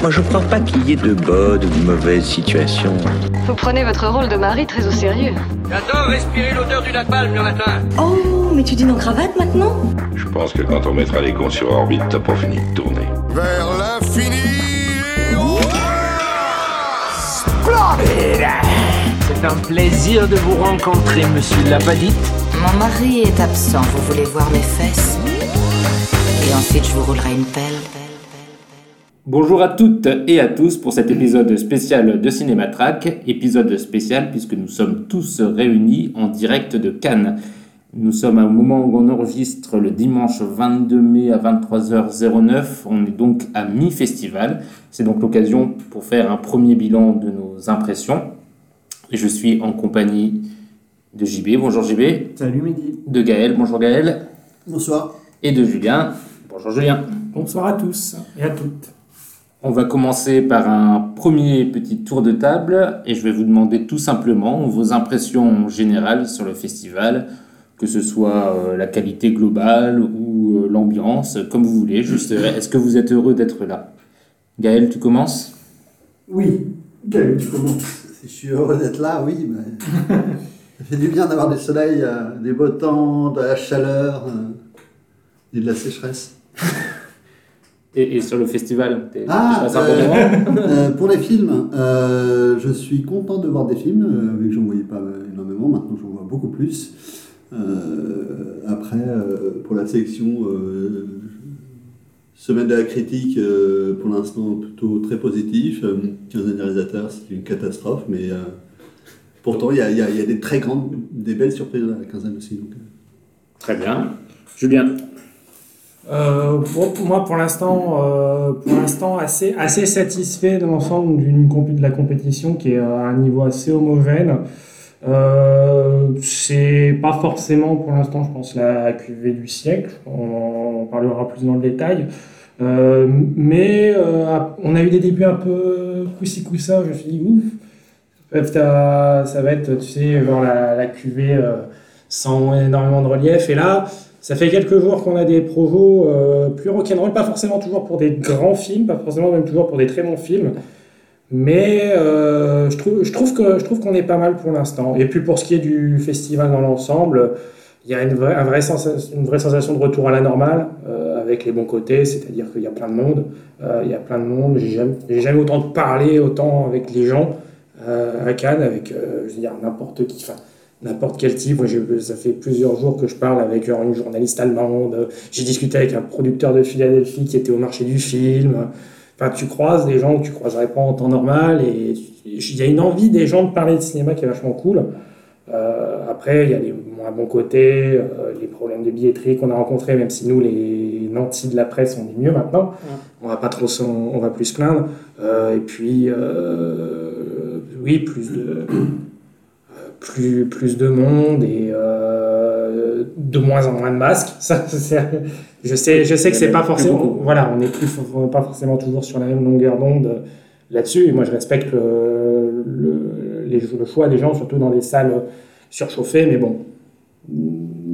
moi je crois pas qu'il y ait de bonnes ou de mauvaises situations. Vous prenez votre rôle de mari très au sérieux. J'adore respirer l'odeur du napalm le matin. Oh, mais tu dînes en cravate maintenant? Je pense que quand on mettra les cons sur orbite, t'as pas fini de tourner. Vers l'infini C'est un plaisir de vous rencontrer, monsieur Labadite. Mon mari est absent, vous voulez voir mes fesses? Et ensuite je vous roulerai une pelle. Bonjour à toutes et à tous pour cet épisode spécial de Cinématrack, épisode spécial puisque nous sommes tous réunis en direct de Cannes. Nous sommes au moment où on enregistre le dimanche 22 mai à 23h09, on est donc à mi-festival. C'est donc l'occasion pour faire un premier bilan de nos impressions. Et je suis en compagnie de JB, bonjour JB. Salut Mehdi. De Gaël, bonjour Gaël. Bonsoir. Et de Julien, bonjour Julien. Bonsoir à tous et à toutes. On va commencer par un premier petit tour de table et je vais vous demander tout simplement vos impressions générales sur le festival, que ce soit euh, la qualité globale ou euh, l'ambiance, comme vous voulez. Juste, euh, est-ce que vous êtes heureux d'être là? Gaël, tu commences? Oui, Gaël, tu commences. Je suis heureux d'être là, oui. Mais... ça fait du bien d'avoir du soleil, des beaux temps, de la chaleur et de la sécheresse. Et, et sur le festival Ah, tu euh, euh, pour les films, euh, je suis content de voir des films, euh, vu que j'en voyais pas énormément, maintenant j'en vois beaucoup plus. Après, pour la sélection, semaine de la critique, pour l'instant plutôt très positif. Euh, 15 des réalisateurs, c'est une catastrophe, mais pourtant il y a, y y des très grandes, des belles surprises à la quinzaine aussi. Donc. Très bien. Julien Euh, moi, pour l'instant, euh, pour l'instant, assez, satisfait de l'ensemble d'une de la compétition qui est à un niveau assez homogène. Euh, c'est pas forcément pour l'instant, je pense, la cuvée du siècle. On parlera plus dans le détail. Euh, mais euh, on a eu des débuts un peu coussi coussa. Je me suis dit ouf, ça va être, tu sais, genre la, la cuvée sans énormément de relief. Et là, ça fait quelques jours qu'on a des projos euh, plus rock'n'roll, pas forcément toujours pour des grands films, pas forcément même toujours pour des très bons films. Mais euh, je trouve, qu'on est pas mal pour l'instant. Et puis pour ce qui est du festival dans l'ensemble, il y a une vraie, une vraie sensation de retour à la normale euh, avec les bons côtés, c'est-à-dire qu'il y a plein de monde. Euh, il y a plein de monde. J'ai jamais, jamais autant parlé autant avec les gens à Cannes, avec n'importe qui. N'importe quel type. Moi, ça fait plusieurs jours que je parle avec euh, une journaliste allemande. J'ai discuté avec un producteur de Philadelphie qui était au marché du film. Enfin, tu croises des gens que tu croiserais pas en temps normal et il y a une envie des gens de parler de cinéma qui est vachement cool. Euh, après, il y a les moins bons côtés, euh, les problèmes de billetterie qu'on a rencontrés, même si nous, les nantis de la presse, on est mieux maintenant. On va pas trop, on va plus se plaindre. Euh, et puis, oui, plus de, plus, plus de monde et euh, de moins en moins de masques. Ça, je sais, je sais que c'est pas forcément. Voilà, on n'est plus pas forcément toujours sur la même longueur d'onde là-dessus. Et moi, je respecte le, le, les- le choix des gens, surtout dans des salles surchauffées. Mais bon,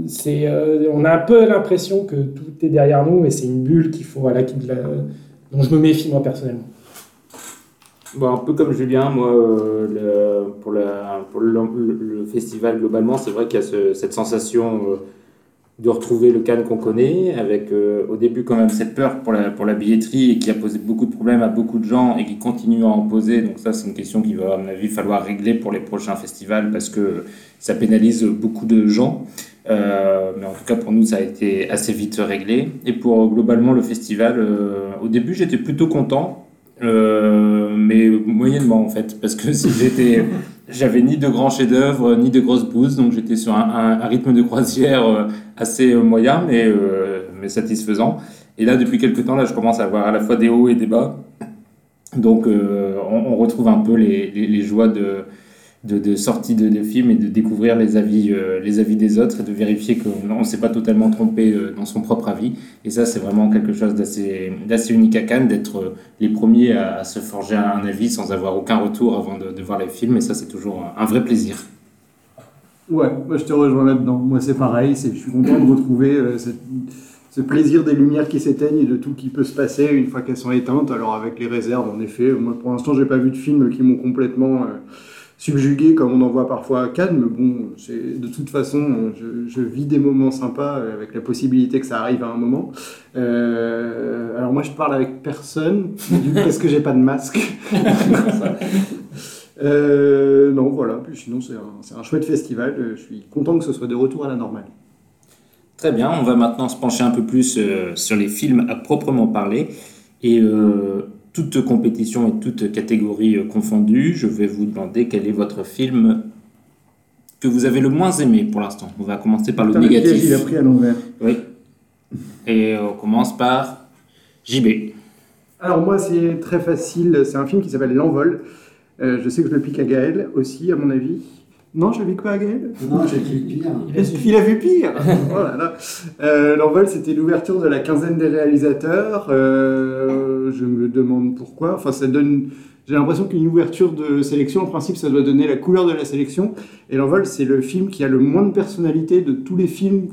c'est, euh, on a un peu l'impression que tout est derrière nous et c'est une bulle qu'il faut à la- dont je me méfie moi personnellement. Bon, un peu comme Julien, moi, euh, pour, le, festival globalement, c'est vrai qu'il y a ce- cette sensation euh, de retrouver le Cannes qu'on connaît, avec euh, au début quand même cette peur pour la, billetterie et qui a posé beaucoup de problèmes à beaucoup de gens et qui continue à en poser. Donc ça, c'est une question qu'il va, à mon avis, falloir régler pour les prochains festivals parce que ça pénalise beaucoup de gens. Mais en tout cas, pour nous, ça a été assez vite réglé. Et pour globalement le festival, au début, j'étais plutôt content. Euh, mais moyennement en fait, parce que si j'étais, j'avais ni de grands chefs-d'œuvre ni de grosses bouses, donc j'étais sur un, rythme de croisière euh, assez euh, moyen, mais, mais satisfaisant. Et là, depuis quelques temps, là, je commence à avoir à la fois des hauts et des bas. Donc, on, retrouve un peu les, les joies de, de, de sortie de, de films et de découvrir les avis, euh, les avis des autres et de vérifier qu'on ne s'est pas totalement trompé euh, dans son propre avis. Et ça, c'est vraiment quelque chose d'assez unique à Cannes, d'être euh, les premiers à, se forger un, avis sans avoir aucun retour avant de, voir les films. Et ça, c'est toujours un, vrai plaisir. Ouais, moi je te rejoins là-dedans. Moi c'est pareil, je suis content de retrouver ce plaisir des lumières qui s'éteignent et de tout qui peut se passer une fois qu'elles sont éteintes. Alors avec les réserves, en effet, moi pour l'instant, j'ai pas vu de films qui m'ont complètement subjugué comme on en voit parfois à Cannes, mais bon, de toute façon, je, vis des moments sympas euh, avec la possibilité que ça arrive à un moment. Euh, alors moi, je parle avec personne, parce que j'ai pas de masque. Euh, non, voilà. Puis sinon, c'est un, un chouette festival. Je suis content que ce soit de retour à la normale. Très bien, on va maintenant se pencher un peu plus sur les films à proprement parler. Et toute compétition et toute catégorie euh, confondue, je vais vous demander quel est votre film que vous avez le moins aimé pour l'instant. On va commencer par le piège, négatif. il a pris à l'envers. Oui. Et on commence par JB. Alors moi, c'est très facile. C'est un film qui s'appelle L'Envol. Euh, je sais que je le pique à Gaël aussi, à mon avis. Non, je pas à Gaël Non, j'ai vu pire. Il a vu pire Oh là là. Euh, L'envol, c'était l'ouverture de la quinzaine des réalisateurs. Euh, je me demande pourquoi. Enfin, ça donne. J'ai l'impression qu'une ouverture de sélection, en principe, ça doit donner la couleur de la sélection. Et l'envol, c'est le film qui a le moins de personnalité de tous les films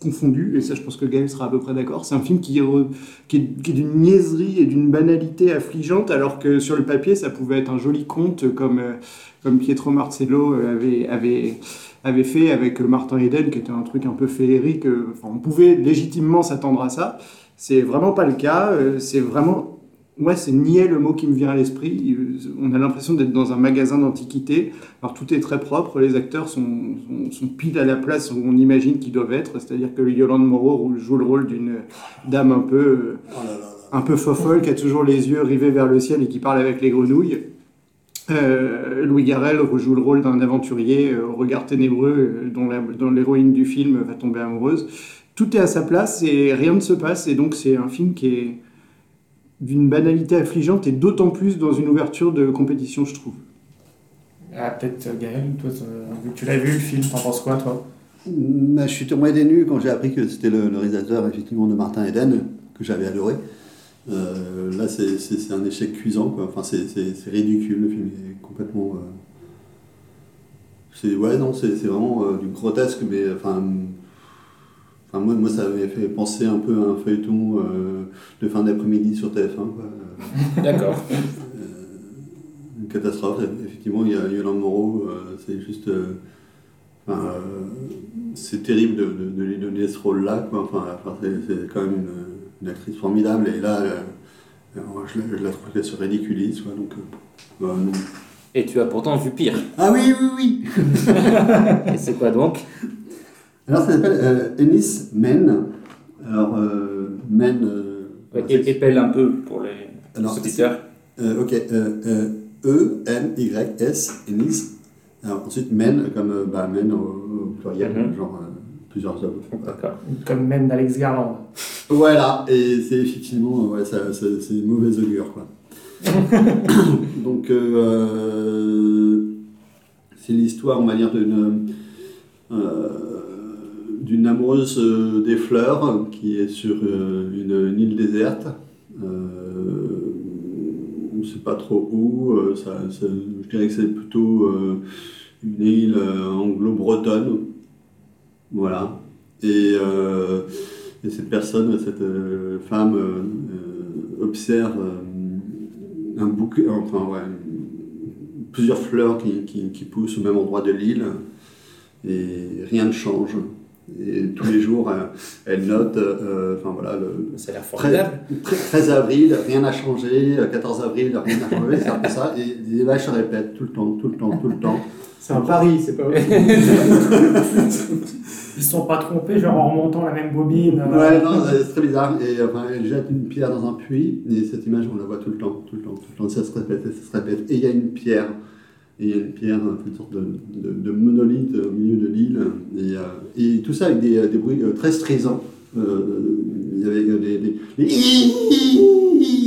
confondus. Et ça, je pense que Gaël sera à peu près d'accord. C'est un film qui est, d'une niaiserie et d'une banalité affligeante, alors que sur le papier, ça pouvait être un joli conte comme, euh, Pietro Marcello euh, avait, fait avec Martin Eden, qui était un truc un peu féerique. euh, on pouvait légitimement s'attendre à ça. C'est vraiment pas le cas. C'est vraiment. Ouais, c'est niais le mot qui me vient à l'esprit. On a l'impression d'être dans un magasin d'antiquité. Alors tout est très propre, les acteurs sont, sont, sont pile à la place où on imagine qu'ils doivent être. C'est-à-dire que Yolande Moreau joue le rôle d'une dame un peu, euh, un peu fofolle, qui a toujours les yeux rivés vers le ciel et qui parle avec les grenouilles. Euh, Louis Garrel rejoue le rôle d'un aventurier euh, au regard ténébreux dont l'héroïne du film va tomber amoureuse. Tout est à sa place et rien ne se passe. Et donc c'est un film qui est d'une banalité affligeante et d'autant plus dans une ouverture de compétition, je trouve. Ah, peut-être euh, Gaël, toi, t'as- vu que tu l'as vu le film, t'en penses quoi toi? Bah, je suis tombé des nues quand j'ai appris que c'était le, le réalisateur effectivement de Martin Eden, que j'avais adoré. Euh, là, c'est- c'est c'est un échec cuisant. Quoi. Enfin, c'est c'est- c'est ridicule. Le film est complètement. euh, C'est ouais, non, c'est c'est vraiment euh, du grotesque, mais enfin. Enfin, moi, moi, ça m'avait fait penser un peu à un feuilleton euh, de fin d'après-midi sur TF1. quoi. D'accord. Une catastrophe. Effectivement, il y a Yolande Moreau, euh, c'est juste. euh, enfin, euh, c'est terrible de, de, de lui donner ce rôle-là. quoi. Enfin, enfin, c'est, c'est quand même une, une actrice formidable. Et là, euh, je, la, je la trouve qu'elle se ridiculise. Quoi, donc, euh, bah, non. Et tu as pourtant vu pire. Ah oui, oui, oui Et c'est quoi donc? Alors, ça s'appelle euh, Ennis Men. Alors, euh, Men. euh, Épelle un peu pour les Alors, auditeurs. Euh, ok, euh, euh, E-N-Y-S, Ennis. Alors, ensuite, men, comme euh, bah, men au, au pluriel, Mhm. genre euh, plusieurs hommes. D'accord. Comme même d'Alex Garland. Voilà, et c'est effectivement, ouais, ça, ça- c'est mauvaise augure, quoi. Donc, euh, c'est l'histoire, on va dire, d'une euh, d'une amoureuse euh, des fleurs qui est sur euh, une, île déserte. Euh, on ne sait pas trop où. je dirais que c'est plutôt une île anglo-bretonne. Voilà. Et, et cette personne, cette femme, observe un bouquet, enfin, ouais, plusieurs fleurs qui poussent au même endroit de l'île et rien ne change. Et tous les jours, euh, elle note, euh, enfin voilà, le, Ça a l'air formidable. 13, 13 avril, rien n'a changé, 14 avril, rien n'a changé, c'est un peu ça, et les vaches se répètent tout le temps, tout le temps, tout le temps. C'est un pari, c'est pas vrai. Ils se sont pas trompés, genre en remontant la même bobine. euh, Ouais, non, c'est très bizarre. Et enfin, elle jette une pierre dans un puits, et cette image, on la voit tout le temps, tout le temps, tout le temps. Ça se répète, ça se répète. Et il y a une pierre, et il y a une pierre, une sorte de, de, monolithe au milieu de l'île. Et, euh, et tout ça avec des, des bruits euh, très. Euh, Il y avait des. des,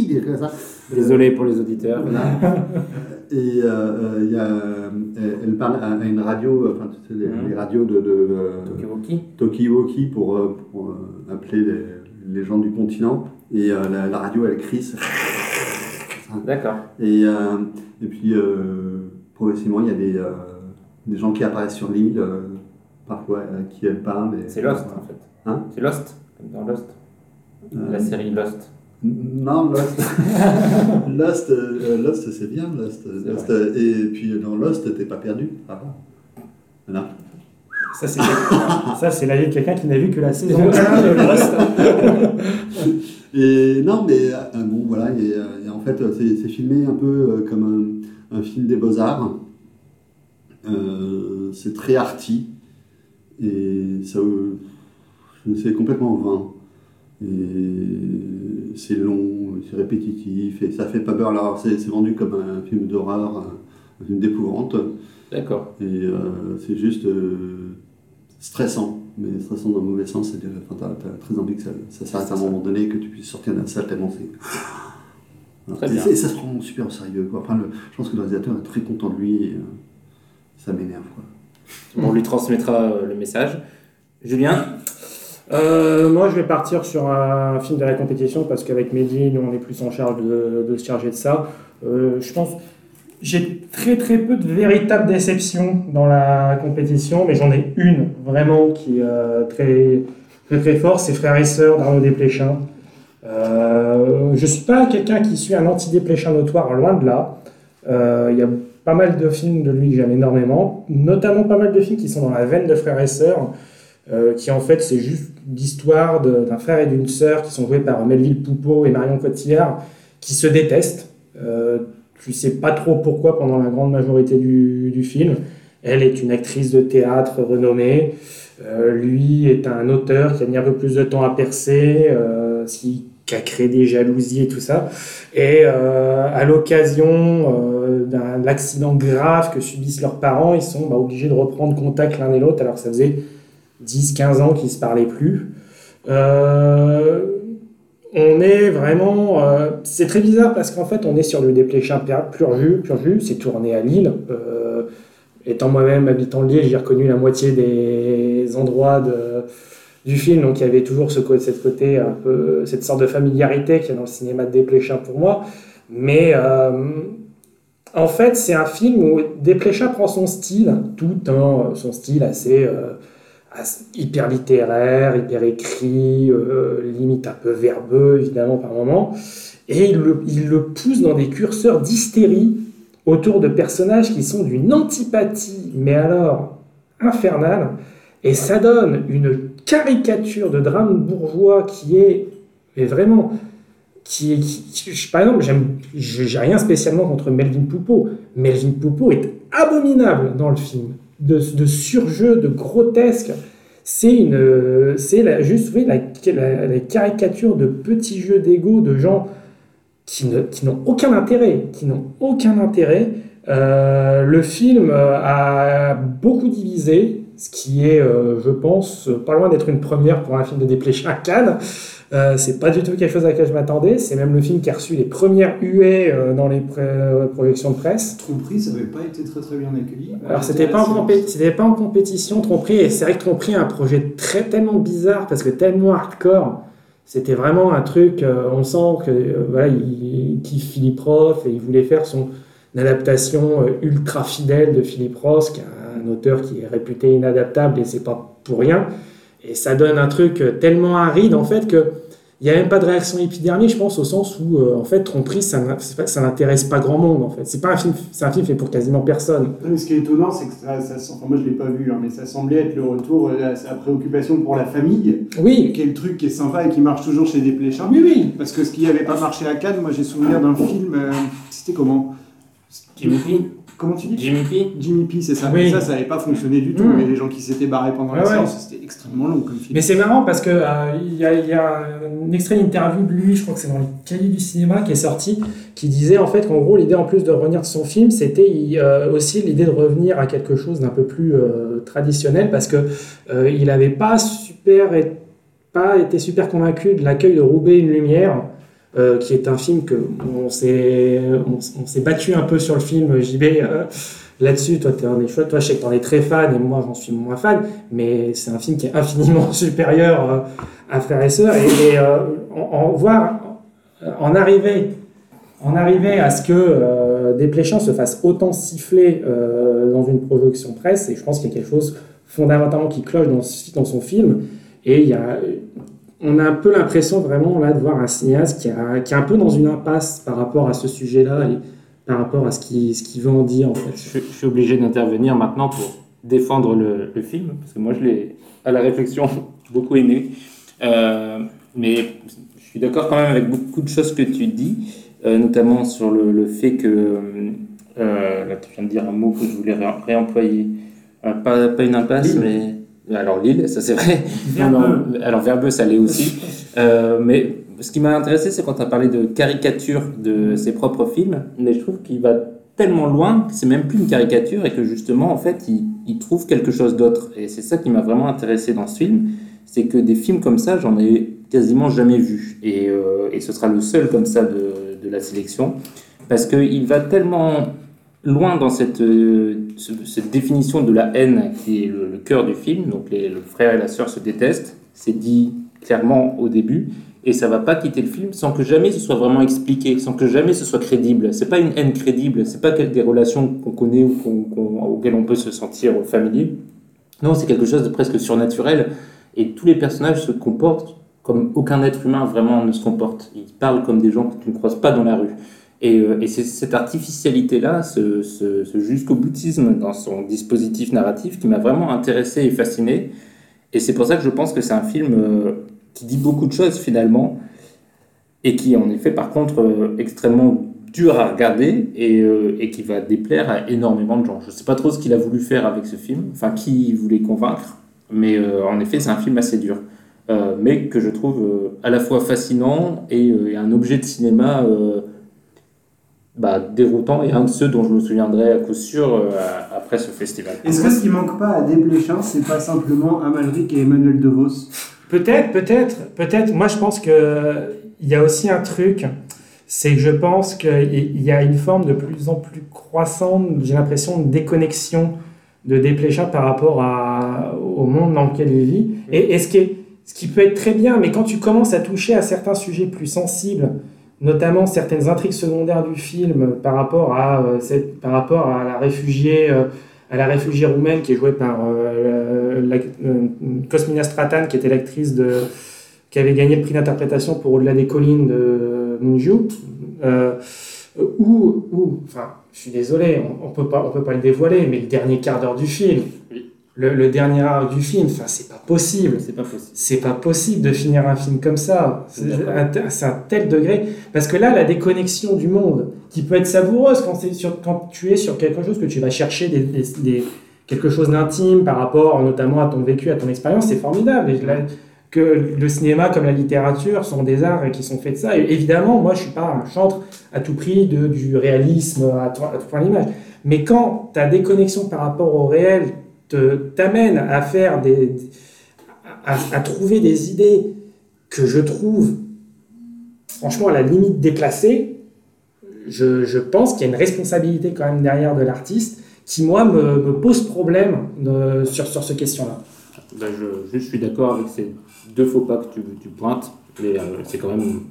des, comme ça. Désolé pour les auditeurs. Et euh, euh, il y a, elle, parle à, une radio, enfin, tu sais, les, radios de, de euh, Tokiwoki. Pour, euh, euh, appeler les, gens du continent. Et euh, la, la radio, elle crie. D'accord. Et, euh, et puis, euh, progressivement, il y a des, euh, des gens qui apparaissent sur l'île, euh, parfois à qui elle parle. C'est Lost en fait. Hein? C'est Lost, comme dans Lost. La série Lost. Non, Lost. Lost, euh, Lost c'est bien, Lost. Lost, euh, et puis dans Lost, t'es pas perdu. Ah bon? Voilà. Ça, c'est ça, c'est l'avis de quelqu'un qui n'a vu que la saison 1 de Lost. et non, mais euh, bon, voilà. Et, et en fait, c'est c'est filmé un peu euh, comme un, un film des beaux-arts. Euh, c'est très arty. Et ça, c'est complètement vain. Et c'est long, c'est répétitif, et ça fait pas peur. Alors, c'est vendu comme un film d'horreur, un, un film d'épouvante. D'accord. Et euh, c'est juste euh, stressant, mais stressant dans le mauvais sens. C'est-à-dire, enfin, t'as, t'as très envie que ça, ça s'arrête à un moment donné, que tu puisses sortir de la salle tellement c'est. Très Et bien. Et ça se prend super au sérieux. Quoi. Enfin, le- je pense que le réalisateur est très content de lui. Et, euh, ça m'énerve. Quoi. On lui transmettra euh, le message. Julien? Euh, moi, je vais partir sur un film de la compétition parce qu'avec Mehdi, nous, on est plus en charge de, de se charger de ça. Euh, je pense. J'ai très très peu de véritables déceptions dans la compétition, mais j'en ai une vraiment qui est euh, très, très très forte, c'est Frères et Sœurs d'Arnaud Desplechin. Euh, je suis pas quelqu'un qui suit un anti-Desplechin notoire, loin de là. Euh, Il y a pas mal de films de lui que j'aime énormément, notamment pas mal de films qui sont dans la veine de Frères et Sœurs, euh, qui en fait c'est juste l'histoire d'un frère et d'une sœur qui sont joués par Melville Poupeau et Marion Cotillard, qui se détestent. Tu sais pas trop pourquoi pendant la grande majorité du, du film. Elle est une actrice de théâtre renommée. Lui est un auteur qui a mis un peu plus de temps à percer, ce qui, qui a créé des jalousies et tout ça. Et euh, à l'occasion euh, d'un accident grave que subissent leurs parents, ils sont bah, obligés de reprendre contact l'un et l'autre alors ça faisait 10-15 ans qu'ils ne se parlaient plus. Euh, on est vraiment... c'est très bizarre parce qu'en fait on est sur le dépléchin pur jus, pur c'est tourné à Lille. Étant moi-même habitant de Lille, j'ai reconnu la moitié des endroits de, du film, donc il y avait toujours ce côté, cette, sorte de familiarité qu'il y a dans le cinéma de Desplechin pour moi. Mais euh, en fait, c'est un film où Desplechin prend son style, tout en son style assez, euh, hyper littéraire, hyper écrit, euh, limite un peu verbeux évidemment par moment, et il le pousse dans des curseurs d'hystérie autour de personnages qui sont d'une antipathie, mais alors infernale, et ça donne une caricature de drame bourgeois qui est vraiment qui est qui- qui- par exemple j'ai rien spécialement contre Melvin Poupeau. Melvin Poupeau est abominable dans le film. De, de de grotesque. C'est juste oui, la, caricature de petits jeux d'ego de gens qui n'ont aucun intérêt qui n'ont aucun intérêt. Euh, le film euh, a beaucoup divisé ce qui est, euh, je pense, pas loin d'être une première pour un film de Desplechin à Cannes. Euh, c'est pas du tout quelque chose à laquelle je m'attendais. C'est même le film qui a reçu les premières huées euh, dans les projections de presse. Tromperie, ça n'avait pas été très très bien accueilli. Alors c'était pas, en c'était pas en compétition Tromperie, et c'est vrai que Tromperie a un projet très tellement bizarre parce que tellement hardcore. C'était vraiment un truc, euh, on sent que voilà, il, Philippe Roth et il voulait faire son adaptation ultra fidèle de Philippe Roth, qui un auteur qui est réputé inadaptable et c'est pas pour rien. Et ça donne un truc euh, tellement aride en fait que il n'y a même pas de réaction épidermique, je pense, au sens où euh, en fait Tromperie, ça, n'intéresse pas grand monde en fait. C'est pas un film, c'est un film fait pour quasiment personne. Non, mais ce qui est étonnant, c'est que ça, ça sent- enfin, moi je l'ai pas vu, hein, mais ça semblait être le retour euh, à sa préoccupation pour la famille. Oui. Qui est le truc qui est sympa et qui marche toujours chez Desplechin. Oui, oui. Parce que ce qui n'avait pas marché à Cannes, moi j'ai souvenir d'un film. euh, c'était comment? P. Comment tu dis Jimmy P. Jimmy P, c'est ça. Oui. Mais ça, ça n'avait pas fonctionné du tout. Mm. Y avait des gens qui s'étaient barrés pendant la Ouais, ouais. séance. C'était extrêmement long comme film. Mais c'est marrant parce que euh, il y, a, il y a un extrait d'interview de lui, je crois que c'est dans les cahiers du cinéma qui est sorti, qui disait en fait qu'en gros l'idée en plus de revenir de son film, c'était euh, aussi l'idée de revenir à quelque chose d'un peu plus euh, traditionnel parce que euh, il n'avait pas super et- pas été super convaincu de l'accueil de Roubaix une lumière. Euh, qui est un film que on s'est on, battu un peu sur le film JB euh, là-dessus. Toi t'es un des chouettes. Toi je sais que t'en es très fan et moi j'en suis moins fan. Mais c'est un film qui est infiniment supérieur euh, à Frères et Sœurs. Et, en, en voir en arriver en arriver à ce que euh, Desplechin se fasse autant siffler dans une projection presse et je pense qu'il y a quelque chose fondamentalement qui cloche dans, dans son film. Et il y a on a un peu l'impression vraiment là de voir un cinéaste qui, a, qui est un peu dans une impasse par rapport à ce sujet-là et par rapport à ce qu'il ce qu'il veut en dire en fait. Je, je suis obligé d'intervenir maintenant pour défendre le, le, film, parce que moi je l'ai, à la réflexion, beaucoup aimé. Euh, mais je suis d'accord quand même avec beaucoup de choses que tu dis, euh, notamment sur le, le fait que, euh, là tu viens de dire un mot que je voulais ré réemployer, pas, pas une impasse, mais... Alors Lille, ça c'est vrai. Verbeux. alors Verbeux, ça l'est aussi. Euh, mais ce qui m'a intéressé, c'est quand tu as parlé de caricature de ses propres films, mais je trouve qu'il va tellement loin que c'est même plus une caricature et que justement, en fait, il, il trouve quelque chose d'autre. Et c'est ça qui m'a vraiment intéressé dans ce film, c'est que des films comme ça, j'en ai quasiment jamais vu. Et, euh, et, ce sera le seul comme ça de, de la sélection, parce qu'il va tellement loin dans cette, euh, cette définition de la haine qui est le, cœur du film, donc les, le frère et la sœur se détestent, c'est dit clairement au début, et ça va pas quitter le film sans que jamais ce soit vraiment expliqué, sans que jamais ce soit crédible. C'est pas une haine crédible, c'est pas des relations qu'on connaît ou auxquelles on peut se sentir familier. Non, c'est quelque chose de presque surnaturel, et tous les personnages se comportent comme aucun être humain vraiment ne se comporte. Ils parlent comme des gens que tu ne croises pas dans la rue. Et, euh, et cette artificialité-là, ce, ce, ce jusqu'au boutisme dans son dispositif narratif qui m'a vraiment intéressé et fasciné. Et c'est pour ça que je pense que c'est un film euh, qui dit beaucoup de choses finalement, et qui en effet par contre euh, extrêmement dur à regarder et, qui va déplaire à énormément de gens. Je ne sais pas trop ce qu'il a voulu faire avec ce film, enfin qui voulait convaincre, mais en effet c'est un film assez dur, mais que je trouve à la fois fascinant et, un objet de cinéma bah, déroutant et un de ceux dont je me souviendrai à coup sûr euh, après ce festival. Est-ce que ce qui manque pas à Desplechin, c'est pas simplement Amalric et Emmanuel DeVos? Peut-être, peut-être, peut-être. Moi, je pense que il y a aussi un truc, c'est que je pense qu'il y a une forme de plus en plus croissante, j'ai l'impression, de déconnexion de Desplechin par rapport à, au monde dans lequel il vit. Et, et ce, qui est, ce qui peut être très bien, mais quand tu commences à toucher à certains sujets plus sensibles, notamment certaines intrigues secondaires du film par rapport à, euh, cette, par rapport à la réfugiée, euh, à la réfugiée roumaine qui est jouée par euh, la, Cosmina Stratan, qui était l'actrice de qui avait gagné le prix d'interprétation pour Au-delà des collines de Mungiu, ou, enfin, je suis désolé, on, on peut pas, on peut pas le dévoiler, mais le dernier quart d'heure du film. Le, le, dernier art du film, enfin, c'est pas possible. C'est pas possible. C'est pas possible de finir un film comme ça. C'est un, un, tel degré. Parce que là, la déconnexion du monde, qui peut être savoureuse quand, sur, quand tu es sur quelque chose que tu vas chercher des, des, des quelque chose d'intime par rapport notamment à ton vécu, à ton expérience, c'est formidable. Et là, que le cinéma comme la littérature sont des arts qui sont faits de ça. Et évidemment, moi, je suis pas un chantre à tout prix de, du réalisme à, à tout point d'image. Mais quand ta déconnexion par rapport au réel t'amène à faire des, à, à, trouver des idées que je trouve franchement à la limite déplacées, je, je pense qu'il y a une responsabilité quand même derrière de l'artiste qui, moi, me, me pose problème de, sur, sur ces questions-là. Ben je, je, suis d'accord avec ces deux faux pas que tu, tu pointes, mais euh, c'est quand même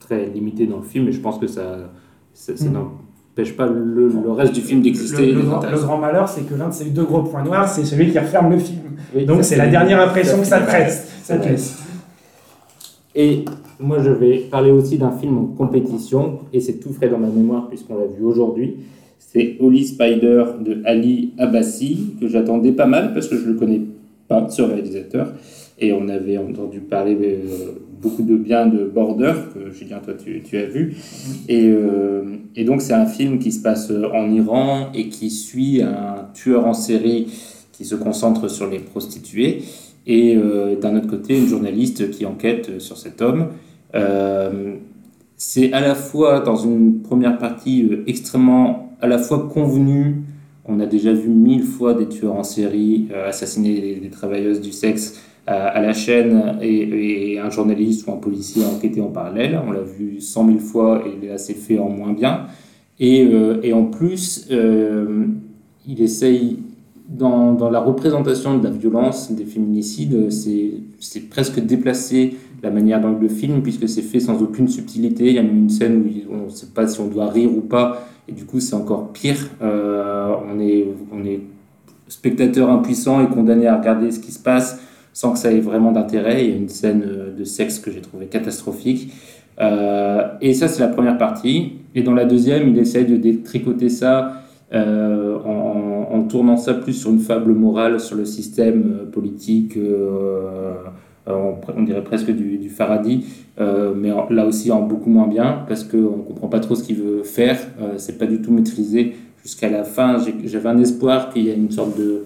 très limité dans le film et je pense que ça, ça, ça mmh. N'empêche pas le, le, reste du film d'exister. Le, le, le, grand malheur, c'est que l'un de ces deux gros points noirs, c'est celui qui referme le film. Oui, Donc c'est la dernière impression que ça presse. Ça presse. Et moi, je vais parler aussi d'un film en compétition, et c'est tout frais dans ma mémoire puisqu'on l'a vu aujourd'hui. C'est Holy Spider de Ali Abbasi, que j'attendais pas mal parce que je le connais pas, ce réalisateur. Et on avait entendu parler euh, beaucoup de bien de Border, que Julien, toi, tu, tu as vu. Et, euh, et donc, c'est un film qui se passe en Iran et qui suit un tueur en série qui se concentre sur les prostituées. Et euh, d'un autre côté, une journaliste qui enquête sur cet homme. Euh, c'est à la fois, dans une première partie, euh, extrêmement à la fois convenu. On a déjà vu mille fois des tueurs en série euh, assassiner des, des travailleuses du sexe à la chaîne et, un journaliste ou un policier enquêter en parallèle. On l'a vu cent mille fois et là c'est fait en moins bien. Et, euh, et en plus, euh, il essaye, dans, dans, la représentation de la violence, des féminicides, c'est presque déplacé la manière dont le film, puisque c'est fait sans aucune subtilité. Il y a même une scène où on ne sait pas si on doit rire ou pas, et du coup c'est encore pire. Euh, on, est, on est spectateur impuissant et condamné à regarder ce qui se passe sans que ça ait vraiment d'intérêt. Il y a une scène euh, de sexe que j'ai trouvé catastrophique. Euh, et ça, c'est la première partie. Et dans la deuxième, il essaye de détricoter ça euh, en, tournant ça plus sur une fable morale sur le système politique, on, dirait presque du, du Faraday, mais là aussi en beaucoup moins bien, parce qu'on ne comprend pas trop ce qu'il veut faire, c'est pas du tout maîtrisé. Jusqu'à la fin, j'avais un espoir qu'il y ait une sorte de,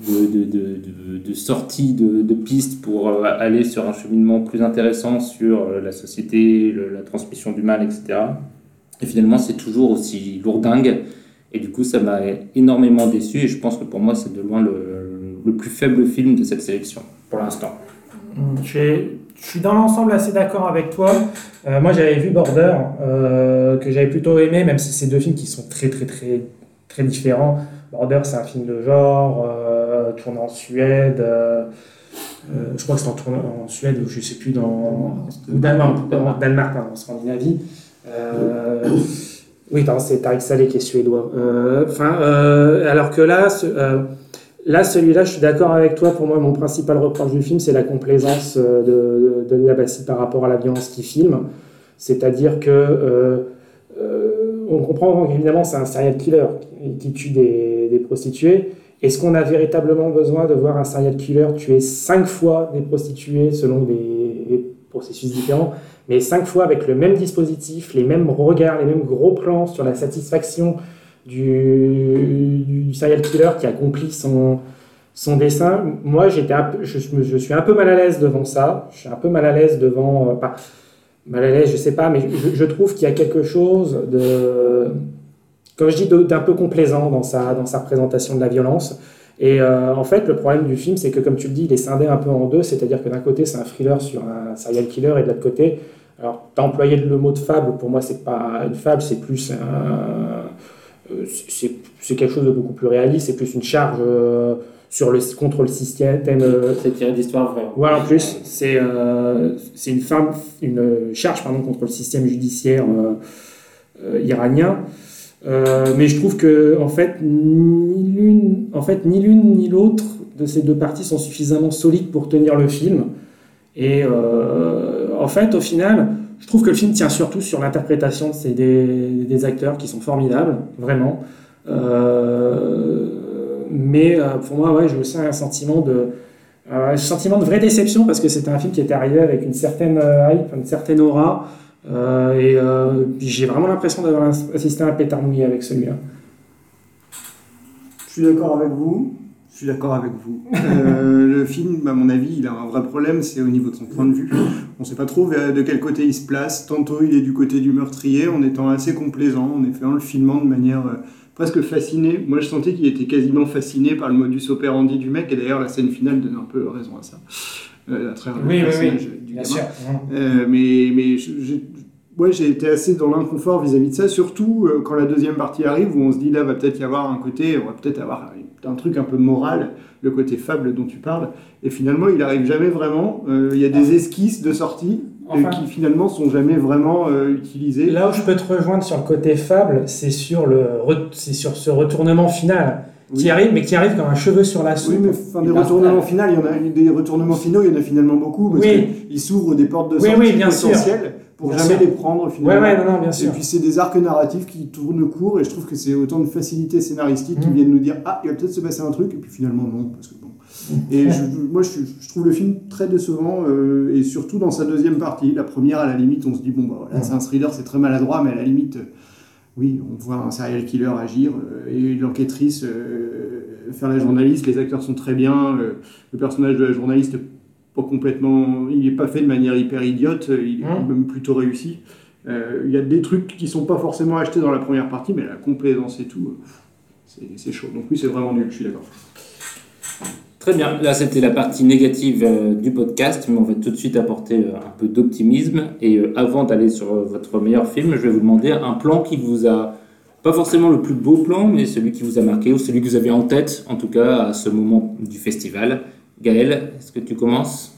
de, de, de, de, sortie de, piste pour aller sur un cheminement plus intéressant sur la société, la transmission du mal, etc. Et finalement, c'est toujours aussi lourdingue. Et du coup, ça m'a énormément déçu. Et je pense que pour moi, c'est de loin le, le, plus faible film de cette sélection, pour l'instant. Je, je suis dans l'ensemble assez d'accord avec toi. Euh, moi, j'avais vu Border, euh, que j'avais plutôt aimé, même si c'est deux films qui sont très, très, très, très différents. Border, c'est un film de genre, euh, tourné en Suède. je crois que c'est en, en Suède, ou je ne sais plus, dans. Ou Danemark, Danemark, pardon, en Scandinavie. Oui, c'est Tariq Saleh qui est suédois. Enfin, alors que là, ce, Là, celui-là, je suis d'accord avec toi. Pour moi, mon principal reproche du film, c'est la complaisance de, de, de Labassi par rapport à la violence qu'il filme. C'est-à-dire que euh, euh, on comprend évidemment c'est un serial killer qui tue des, des prostituées. Est-ce qu'on a véritablement besoin de voir un serial killer tuer cinq fois des prostituées selon des, processus différents, mais cinq fois avec le même dispositif, les mêmes regards, les mêmes gros plans sur la satisfaction du, serial killer qui accomplit son, son dessin? Moi, j'étais je, suis un peu mal à l'aise devant ça. Je suis un peu mal à l'aise devant. Euh, pas, mal à l'aise, je sais pas, mais je trouve qu'il y a quelque chose de. Comme je dis, d'un peu complaisant dans sa, dans sa représentation de la violence. Et euh, en fait, le problème du film, c'est que, comme tu le dis, il est scindé un peu en deux. C'est-à-dire que d'un côté, c'est un thriller sur un serial killer, et de l'autre côté, alors, tu as employé le mot de fable. Pour moi, c'est pas une fable, c'est plus un c'est quelque chose de beaucoup plus réaliste, c'est plus une charge euh, sur le, contre le système. Euh, c'est tiré d'histoire vraie. Voilà, en plus, c'est euh, une, femme, une charge pardon, contre le système judiciaire iranien. Mais je trouve que en fait, ni l'une ni, l'autre de ces deux parties sont suffisamment solides pour tenir le film. Et en fait, au final, je trouve que le film tient surtout sur l'interprétation de des, des, acteurs qui sont formidables, vraiment. Euh, mais euh, pour moi, ouais, j'ai aussi un sentiment de, euh, un sentiment de vraie déception parce que c'était un film qui était arrivé avec une certaine hype, une certaine aura. Et j'ai vraiment l'impression d'avoir assisté à un pétard mouillé avec celui-là. Je suis d'accord avec vous. Je suis d'accord avec vous. Euh, le film, à mon avis, il a un vrai problème, c'est au niveau de son point de vue. On ne sait pas trop de quel côté il se place. Tantôt, il est du côté du meurtrier, en étant assez complaisant, en effet, en le filmant de manière euh, presque fascinée. Moi, je sentais qu'il était quasiment fasciné par le modus operandi du mec, et d'ailleurs, la scène finale donne un peu raison à ça. Euh, à travers oui, le oui, oui, du bien sûr. Euh, mais mais ouais, été assez dans l'inconfort vis-à-vis de ça, surtout euh, quand la deuxième partie arrive, où on se dit là, va peut-être y avoir un côté, on va peut-être avoir un truc un peu moral, le côté fable dont tu parles, et finalement il arrive jamais vraiment. Euh, il y a des esquisses de sortie euh, enfin, qui finalement sont jamais vraiment euh, utilisées. Là où je peux te rejoindre sur le côté fable, c'est sur le c'est sur ce retournement final. Oui. qui arrive, mais qui arrive comme un cheveu sur la soupe. Oui, mais enfin, des retournements finaux, il y en a des retournements finaux, il y en a finalement beaucoup parce oui. qu'ils s'ouvrent des portes de sortie oui, bien potentielles sûr. pour bien jamais sûr. les prendre finalement. Ouais, ouais, non, non, bien sûr. Et puis c'est des arcs narratifs qui tournent court et je trouve que c'est autant de facilité scénaristique Mm. qui viennent nous dire ah il va peut-être se passer un truc et puis finalement non parce que bon. Et je, moi je, je, trouve le film très décevant euh, et surtout dans sa deuxième partie. La première à la limite on se dit bon bah voilà c'est un thriller c'est très maladroit mais à la limite oui on voit un serial killer agir euh, et l'enquêtrice euh, faire la journaliste. Les acteurs sont très bien. Euh, le personnage de la journaliste pas complètement il est pas fait de manière hyper idiote il est Mm. même plutôt réussi. Il y a des trucs qui sont pas forcément achetés dans la première partie, mais la complaisance et tout, c'est chaud. Donc oui, c'est vraiment nul, je suis d'accord. Très bien, là c'était la partie négative euh, du podcast, mais on va tout de suite apporter euh, un peu d'optimisme. Et euh, avant d'aller sur euh, votre meilleur film, je vais vous demander un plan qui vous a, pas forcément le plus beau plan, mais celui qui vous a marqué, ou celui que vous avez en tête, en tout cas à ce moment du festival. Gaël, est-ce que tu commences?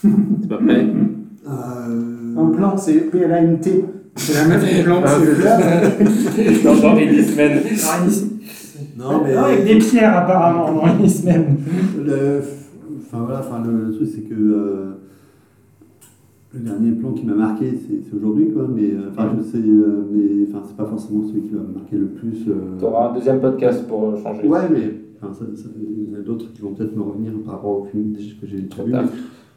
T'es pas prêt? Euh, Un plan, c'est PLANT. C'est la même plan que Ah, celui-là. Dans, dans Ellisman. Non, mais avec des pierres apparemment dans les semaines. le- enfin voilà, enfin le, le truc c'est que euh, le dernier plan qui m'a marqué, c'est aujourd'hui quoi, mais euh, enfin je sais, euh, mais enfin c'est pas forcément celui qui m'a marqué le plus. euh, Tu auras un deuxième podcast pour changer. Ouais, mais enfin, ça, ça- il y en a d'autres qui vont peut-être me revenir par rapport au film que j'ai déjà vu. mais-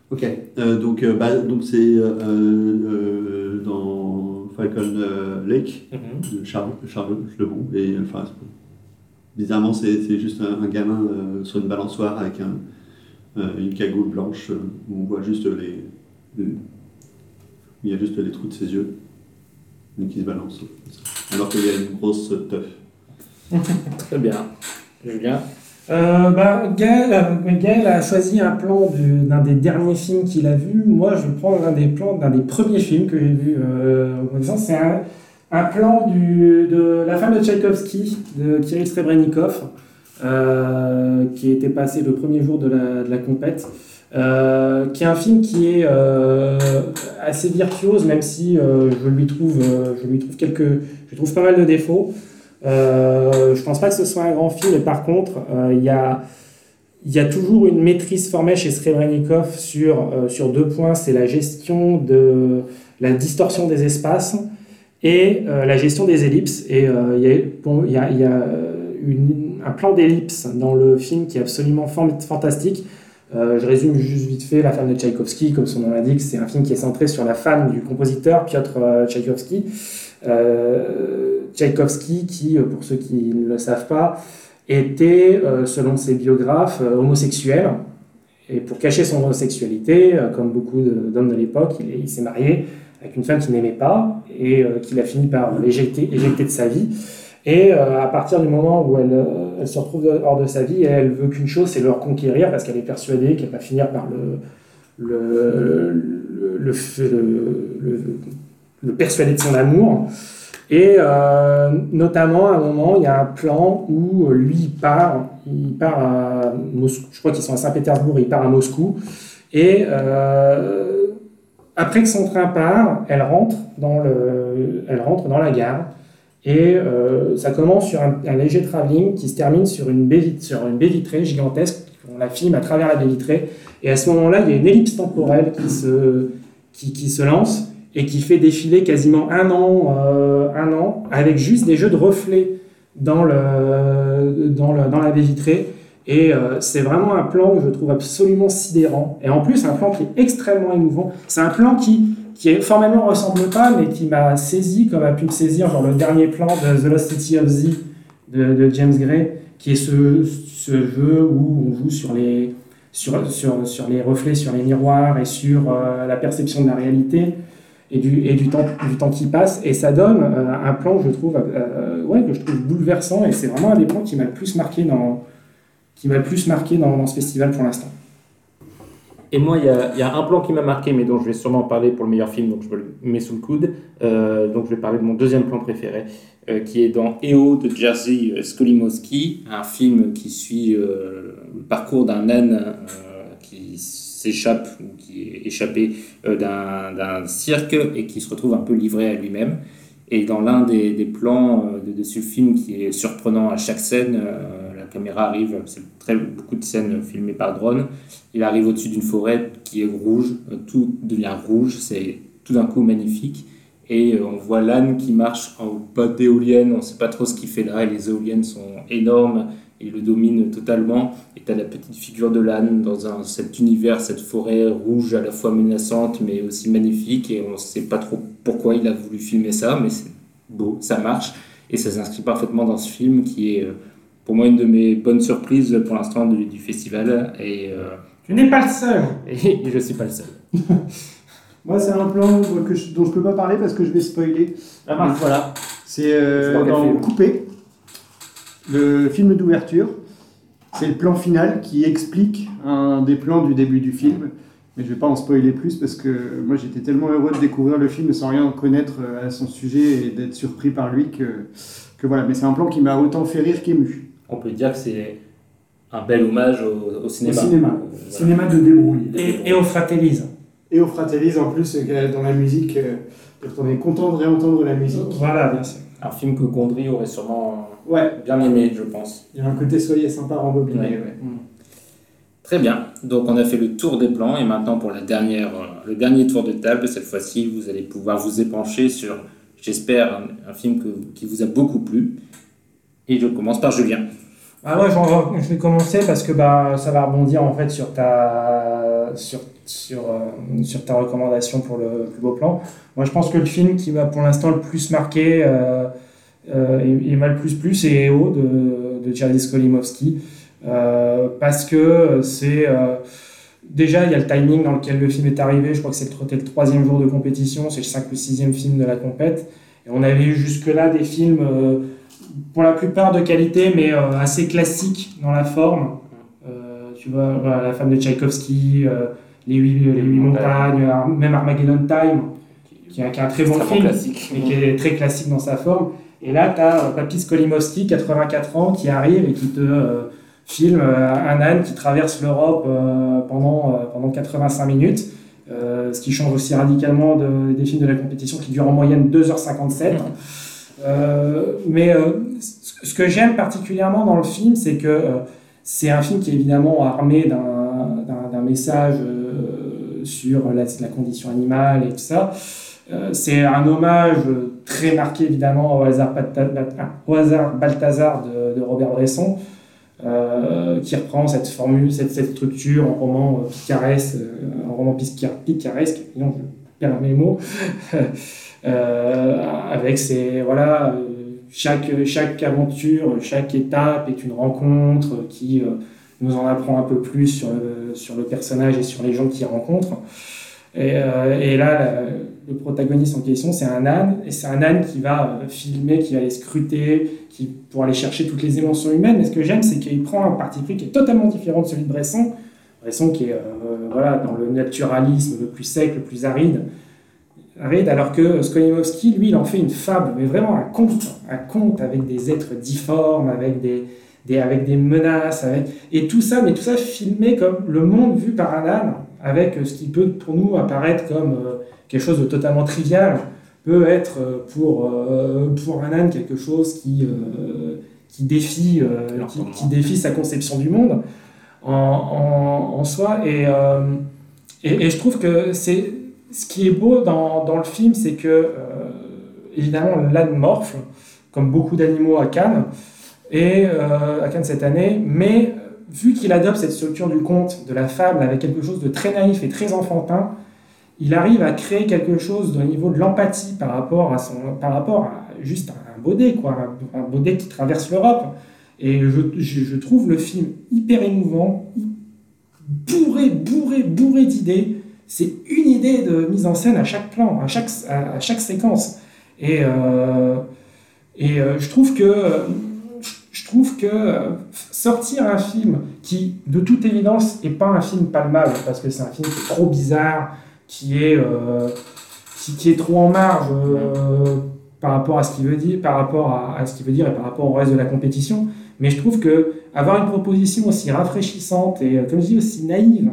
Ok, Euh, donc euh, bah, donc c'est euh, euh, dans Falcon euh, Lake Mhm. de Charles, Charles Lebon et enfin bizarrement c'est juste un, un gamin euh, sur une balançoire avec un, euh, une cagoule blanche euh, où on voit juste les, les- il y a juste les trous de ses yeux et qui se balance alors qu'il y a une grosse teuf. Très bien. Julien? Euh, bah, Gaël, Gaël a choisi un plan du- d'un des derniers films qu'il a vu. Moi, je prends l'un des plans d'un des premiers films que j'ai vu. Euh, en disant, c'est un, un plan de La femme de Tchaïkovski de Kirill Srebrenikov, euh, qui était passé le premier jour de la, de compète. Euh, qui est un film qui est euh, assez virtuose, même si je lui trouve, je lui trouve quelques, je trouve pas mal de défauts. Je pense pas que ce soit un grand film, mais par contre, il y, a, il y a toujours une maîtrise formée chez Srebrenikov sur, sur deux points c'est la gestion de la distorsion des espaces et euh, la gestion des ellipses. Et euh, il y a, un plan d'ellipse dans le film qui est absolument fan- fantastique. Euh, je résume juste vite fait La femme de Tchaïkovski, comme son nom l'indique, c'est un film qui est centré sur la femme du compositeur Piotr Tchaïkovski. Tchaïkovski, qui, pour ceux qui ne le savent pas, était, selon ses biographes, homosexuel. Et pour cacher son homosexualité, comme beaucoup d'hommes de l'époque, il s'est marié avec une femme qu'il n'aimait pas et euh, qu'il a fini par l'éjecter éjecter de sa vie. Et euh, à partir du moment où elle, euh, se retrouve hors de sa vie, elle veut qu'une chose, c'est le reconquérir parce qu'elle est persuadée qu'elle va finir par le, le, le, persuader de son amour. Et notamment, à un moment, il y a un plan où lui, il part, il part à Moscou, je crois qu'ils sont à Saint-Pétersbourg, il part à Moscou. Et après que son train part, elle rentre dans, le, elle rentre dans la gare. Et euh, ça commence sur un, léger travelling qui se termine sur une, baie, sur une baie vitrée gigantesque. On la filme à travers la baie vitrée. Et à ce moment-là, il y a une ellipse temporelle qui se, qui, qui se lance et qui fait défiler quasiment un an, euh, un an avec juste des jeux de reflets dans, le, dans, le, dans la baie vitrée. Et euh, c'est vraiment un plan que je trouve absolument sidérant. Et en plus, un plan qui est extrêmement émouvant. C'est un plan qui, qui est, formellement ressemble pas, mais qui m'a saisi, comme a pu me saisir genre le dernier plan de The Lost City of Z de, de James Gray, qui est ce, ce jeu où on joue sur les, sur, sur, sur les reflets, sur les miroirs et sur euh, la perception de la réalité et du, et du, temps, du temps qui passe. Et ça donne euh, un plan, je trouve, ouais, que je trouve bouleversant. Et c'est vraiment un des plans qui m'a le plus marqué dans, qui m'a le plus marqué dans, ce festival pour l'instant. Et moi, il y, a, un plan qui m'a marqué, mais dont je vais sûrement parler pour le meilleur film, donc je me le mets sous le coude. Euh, donc je vais parler de mon deuxième plan préféré, euh, qui est dans EO de Jerzy Skolimowski, un film qui suit euh, le parcours d'un âne qui s'échappe ou qui est échappé d'un cirque et qui se retrouve un peu livré à lui-même. Et dans l'un des, plans de, ce film qui est surprenant à chaque scène, caméra arrive, c'est beaucoup de scènes filmées par drone, il arrive au-dessus d'une forêt qui est rouge, tout devient rouge, c'est tout d'un coup magnifique. Et euh, on voit l'âne qui marche en bas d'éoliennes, on ne sait pas trop ce qu'il fait là, et les éoliennes sont énormes, il le domine totalement. Et tu as la petite figure de l'âne dans cet univers, cette forêt rouge à la fois menaçante mais aussi magnifique, et on ne sait pas trop pourquoi il a voulu filmer ça, mais c'est beau, ça marche, et ça s'inscrit parfaitement dans ce film qui est euh, pour moi une de mes bonnes surprises pour l'instant du, du festival. Et, euh, Tu n'es pas le seul et je ne suis pas le seul. Moi, c'est un plan que je- dont je peux pas parler parce que je vais spoiler. Ah bah, voilà. C'est euh, dans Coupé, le film d'ouverture. C'est le plan final qui explique un des plans du début du film. Mais je vais pas en spoiler plus parce que moi j'étais tellement heureux de découvrir le film sans rien connaître euh, à son sujet et d'être surpris par lui que, que voilà. Mais c'est un plan qui m'a autant fait rire qu'ému. On peut dire que c'est un bel hommage au, au cinéma. Au cinéma. Euh, Cinéma de débrouille. Et, et au Fratellise. Et au Fratellise en plus, euh, dans la musique, euh, on est content de réentendre la musique. Voilà, bien sûr. Un film que Gondry aurait sûrement Ouais. bien aimé, je pense. Il y a un côté soyez sympa rembobiné. Ouais. ouais. Très bien. Donc on a fait le tour des plans et maintenant pour la dernière, euh, le dernier tour de table, cette fois-ci, vous allez pouvoir vous épancher sur, j'espère, un, un film que- qui vous a beaucoup plu. Et je commence par Julien. Ah ouais, je vais commencer parce que bah, ça va rebondir en fait sur ta, sur, sur, euh, sur ta recommandation pour le plus beau plan. Moi, je pense que le film qui m'a pour l'instant le plus marqué euh, euh, et, et m'a le plus plu, c'est EO de, de Jared Skolimowski. Euh, parce que c'est. euh, déjà, il y a le timing dans lequel le film est arrivé. Je crois que c'est le, le troisième jour de compétition, c'est le 5 ou 6e film de la compète. Et on avait eu jusque-là des films. Pour la plupart de qualité, mais euh, assez classique dans la forme. Euh, tu vois, voilà, La femme de Tchaïkovski, euh, Les huit, les huit montagnes, même Armageddon Time, qui est, qui est un très bon film, classique. mais qui est très classique dans sa forme. Et là, tu as Papy Skolimowski, 84 ans, qui arrive et qui te euh, filme euh, un âne qui traverse l'Europe euh, pendant, pendant 85 minutes. Ce qui change aussi radicalement de- des films de la compétition qui durent en moyenne 2h57. Euh, mais euh, ce que j'aime particulièrement dans le film, c'est que euh, c'est un film qui est évidemment armé d'un- message sur la, condition animale et tout ça. C'est un hommage très marqué évidemment au hasard, au Balthazar de, Robert Bresson, euh, qui reprend cette formule, cette, cette structure en roman picaresque, en roman pica- picaresque, non, je perds mes mots, avec ces voilà euh, chaque chaque aventure, chaque étape est une rencontre qui euh, nous en apprend un peu plus sur le, sur le personnage et sur les gens qu'il rencontre. Et, euh, là, le protagoniste en question, c'est un âne, et c'est un âne qui va euh, filmer, qui va aller scruter, qui, pour aller chercher toutes les émotions humaines. Mais ce que j'aime, c'est qu'il prend un parti pris qui est totalement différent de celui de Bresson. Bresson qui est euh, voilà, dans le naturalisme le plus sec, le plus aride, aride alors que Skolimowski, lui, il en fait une fable, mais vraiment un conte, un conte avec des êtres difformes, avec des, des, avec des menaces, avec... et tout ça, mais tout ça filmé comme le monde vu par un âne, avec ce qui peut pour nous apparaître comme euh, quelque chose de totalement trivial, peut être euh, pour, euh, pour un âne quelque chose qui, euh, qui, défie, qui, qui défie sa conception du monde en, en, en soi. Et, et, et je trouve que c'est ce qui est beau dans, dans le film, c'est que, euh, évidemment, l'âne morfle, comme beaucoup d'animaux à Cannes, et euh, à Cannes cette année, mais vu qu'il adopte cette structure du conte, de la fable, avec quelque chose de très naïf et très enfantin, il arrive à créer quelque chose au niveau de l'empathie par rapport à son, par rapport à juste un baudet, quoi, un, baudet qui traverse l'Europe. Et je, je trouve le film hyper émouvant, bourré, bourré, bourré d'idées. C'est une idée de mise en scène à chaque plan, à chaque, à, chaque séquence. Et, euh, et euh, je trouve que je trouve que sortir un film qui, de toute évidence, n'est pas un film palmable, parce que c'est un film qui est trop bizarre, qui est, euh, qui, est trop en marge par rapport à ce qu'il veut dire, par rapport à, ce qu'il veut dire et par rapport au reste de la compétition. Mais je trouve que avoir une proposition aussi rafraîchissante et, comme je dis, aussi naïve,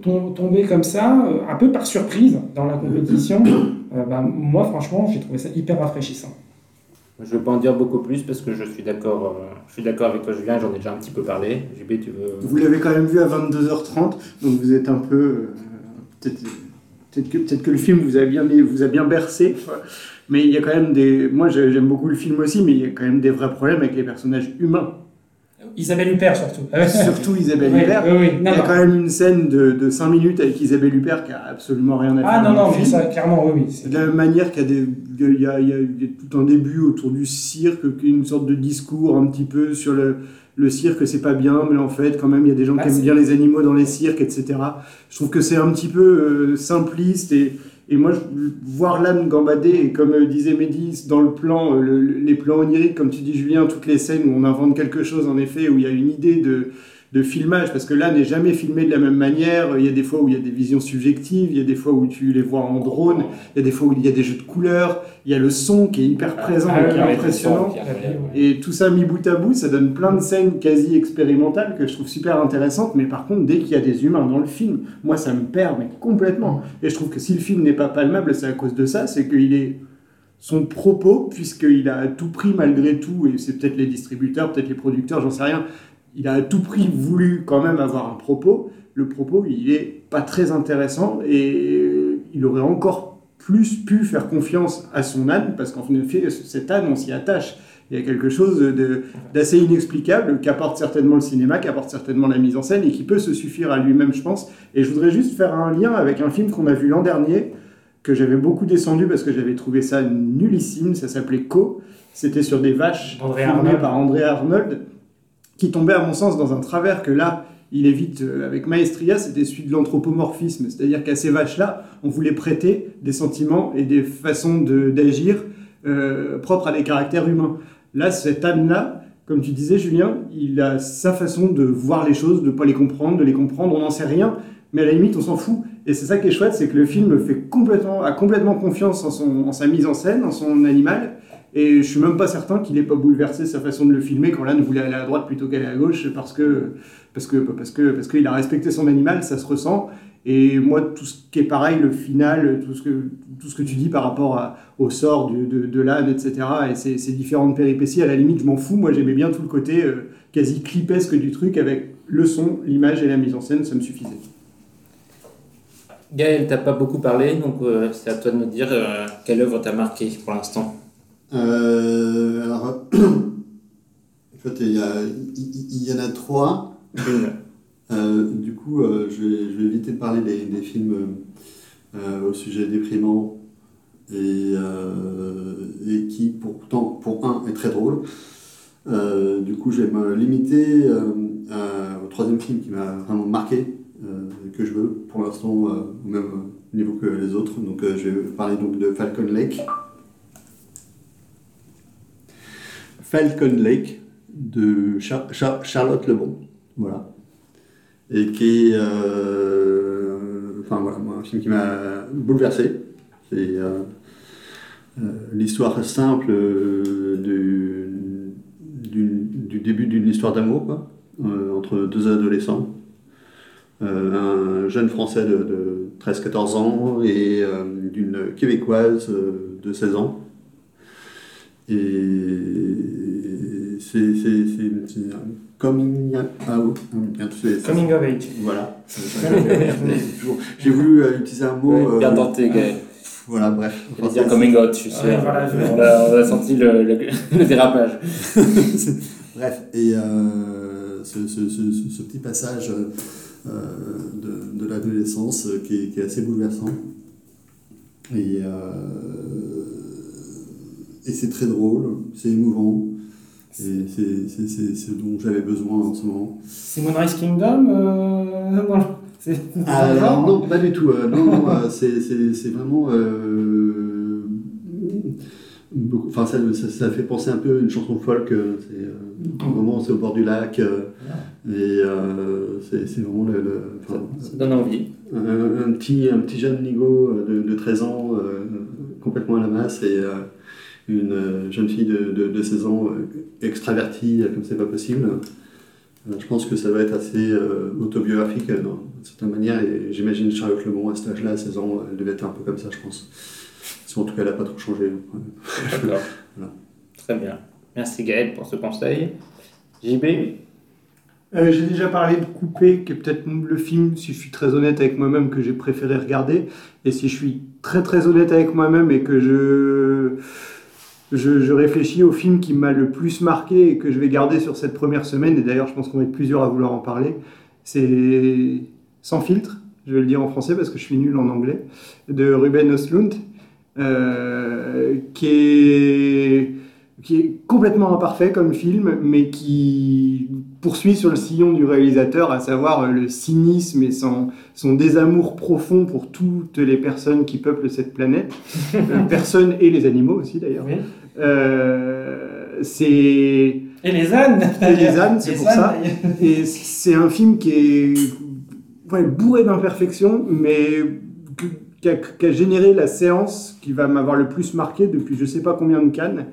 tomber comme ça, un peu par surprise dans la compétition, bah, moi franchement, j'ai trouvé ça hyper rafraîchissant. Je ne vais pas en dire beaucoup plus parce que je suis d'accord euh, je suis d'accord avec toi Julien, j'en ai déjà un petit peu parlé. JB, tu veux... Vous l'avez quand même vu à 22h30, donc vous êtes un peu... Euh, peut-être peut que, peut que le film vous a bien, vous a bien bercé, mais il y a quand même des... Moi j'aime beaucoup le film aussi, mais il y a quand même des vrais problèmes avec les personnages humains. Isabelle Huppert surtout. surtout Isabelle oui, Huppert. Oui, oui. Non, il y a non. quand même une scène de, de 5 minutes avec Isabelle Huppert qui a absolument rien à faire. Ah non, non, mais ça, clairement, oui. oui de la même manière qu'il y, y, a, tout un début autour du cirque, une sorte de discours un petit peu sur le, le cirque, c'est pas bien, mais en fait, quand même, il y a des gens ah, qui aiment bien les animaux dans les cirques, etc. Je trouve que c'est un petit peu euh, simpliste et. Et moi, voir l'âne gambader, et comme euh, disait Mehdi, dans le plan, euh, le, les plans oniriques, comme tu dis Julien, toutes les scènes où on invente quelque chose, en effet, où il y a une idée de, de filmage, parce que l'âne n'est jamais filmé de la même manière. Il y a des fois où il y a des visions subjectives, il y a des fois où tu les vois en drone, il y a des fois où il y a des jeux de couleurs, il y a le son qui est hyper présent ah, et qui est impressionnant. Et tout ça mis bout à bout, ça donne plein de scènes quasi expérimentales que je trouve super intéressantes, mais par contre, dès qu'il y a des humains dans le film, moi ça me perd, mais complètement. Et je trouve que si le film n'est pas palmable, c'est à cause de ça, c'est qu'il est son propos, puisqu'il a tout pris malgré tout, et c'est peut-être les distributeurs, peut-être les producteurs, j'en sais rien, il a à tout prix voulu quand même avoir un propos. Le propos, il est pas très intéressant et il aurait encore plus pu faire confiance à son âne parce qu'en fait, cet âne, on s'y attache. Il y a quelque chose d'assez inexplicable qu'apporte certainement le cinéma, qu'apporte certainement la mise en scène et qui peut se suffire à lui-même, je pense. Et je voudrais juste faire un lien avec un film qu'on a vu l'an dernier, que j'avais beaucoup descendu parce que j'avais trouvé ça nullissime. Ça s'appelait Co. C'était sur des vaches André Arnold. par André Arnold, qui tombait à mon sens dans un travers que là, il évite euh, avec maestria, c'était celui de l'anthropomorphisme. C'est-à-dire qu'à ces vaches-là, on voulait prêter des sentiments et des façons d'agir euh, propres à des caractères humains. Là, cet âne-là, comme tu disais, Julien, il a sa façon de voir les choses, de ne pas les comprendre, de les comprendre, on n'en sait rien, mais à la limite, on s'en fout. Et c'est ça qui est chouette, c'est que le film fait complètement, a complètement confiance en, son, en sa mise en scène, en son animal, et je suis même pas certain qu'il ait pas bouleversé sa façon de le filmer quand l'âne voulait aller à droite plutôt qu'aller à gauche, parce que parce que parce que parce qu'il a respecté son animal, ça se ressent. Et moi, tout ce qui est pareil, le final, tout ce que, tout ce que tu dis par rapport au sort de, de l'âne, etc., et ces, ces différentes péripéties, à la limite, je m'en fous. Moi, j'aimais bien tout le côté euh, quasi clipesque du truc avec le son, l'image et la mise en scène, ça me suffisait. Gaël, t'as pas beaucoup parlé, donc euh, c'est à toi de nous dire euh, quelle œuvre t'a marqué pour l'instant. Euh, alors, en fait, il y, a- il- y en a trois. Euh, du coup, euh, je, vais, je vais éviter de parler des, des films au sujet déprimant et, et qui, pourtant, pour un, est très drôle. Du coup, je vais me limiter au troisième film qui m'a vraiment marqué, que je veux pour l'instant au même niveau que les autres. Donc, je vais parler donc de Falcon Lake. Falcon Lake de Char- Char- Charlotte Lebon. Voilà. Et qui est. euh, enfin voilà, un film qui m'a bouleversé. C'est euh, euh, l'histoire simple du, début d'une histoire d'amour, entre deux adolescents. Un jeune français de, de 13-14 ans et d'une québécoise de 16 ans. Et c'est coming out. c'est- Coming of age. Voilà. J'ai voulu euh, utiliser un mot. Bien euh, tenté, Gaël. Voilà, bref. Dire coming out, je suis sûr. Ouais, voilà, je- on, a, on a senti le, le, le dérapage. Bref, et euh, ce, ce- ce- ce- ce petit passage euh, de, de l'adolescence qui, est- qui est assez bouleversant. Et, euh, et c'est très drôle, c'est émouvant. Et c'est- c'est c'est ce dont j'avais besoin en ce moment. C'est Moonrise Kingdom euh, non, c'est- Ah, alors, non, pas du tout. euh, non, non, euh, c'est c'est- c'est vraiment. euh, beaucoup- Enfin, ça, ça, ça fait penser un peu à une chanson folk. euh, C'est vraiment c'est au bord du lac. euh, et euh, c'est c'est vraiment le. le- enfin, Ça donne envie. un, un petit, un petit jeune nigo de, de 13 ans, euh, complètement à la masse, et euh, une euh, jeune fille de, de, de 16 ans euh, extravertie, comme c'est pas possible. Euh, je pense que ça va être assez euh, autobiographique euh, d'une certaine manière, et j'imagine Charlotte Lebon à cet âge-là, à 16 ans, elle devait être un peu comme ça, je pense. Si en tout cas, elle n'a pas trop changé. hein. D'accord. Voilà. Très bien. Merci Gaël pour ce conseil. JB Euh, j'ai déjà parlé de Coupé, qui est peut-être le film, si je suis très honnête avec moi-même, que j'ai préféré regarder. Et si je suis très très honnête avec moi-même et que je, je, je réfléchis au film qui m'a le plus marqué et que je vais garder sur cette première semaine, et d'ailleurs je pense qu'on va être plusieurs à vouloir en parler, c'est Sans filtre, je vais le dire en français parce que je suis nul en anglais, de Ruben Östlund, euh, qui est qui est complètement imparfait comme film, mais qui poursuit sur le sillon du réalisateur, à savoir euh, le cynisme et son, son désamour profond pour toutes les personnes qui peuplent cette planète, Euh, personnes et les animaux aussi d'ailleurs. Oui. Euh, c'est Et les ânes et les ânes, c'est pour ânes, ça. Et c'est un film qui est ouais, bourré d'imperfections, mais qui a, qui a généré la séance qui va m'avoir le plus marqué depuis je sais pas combien de cannes.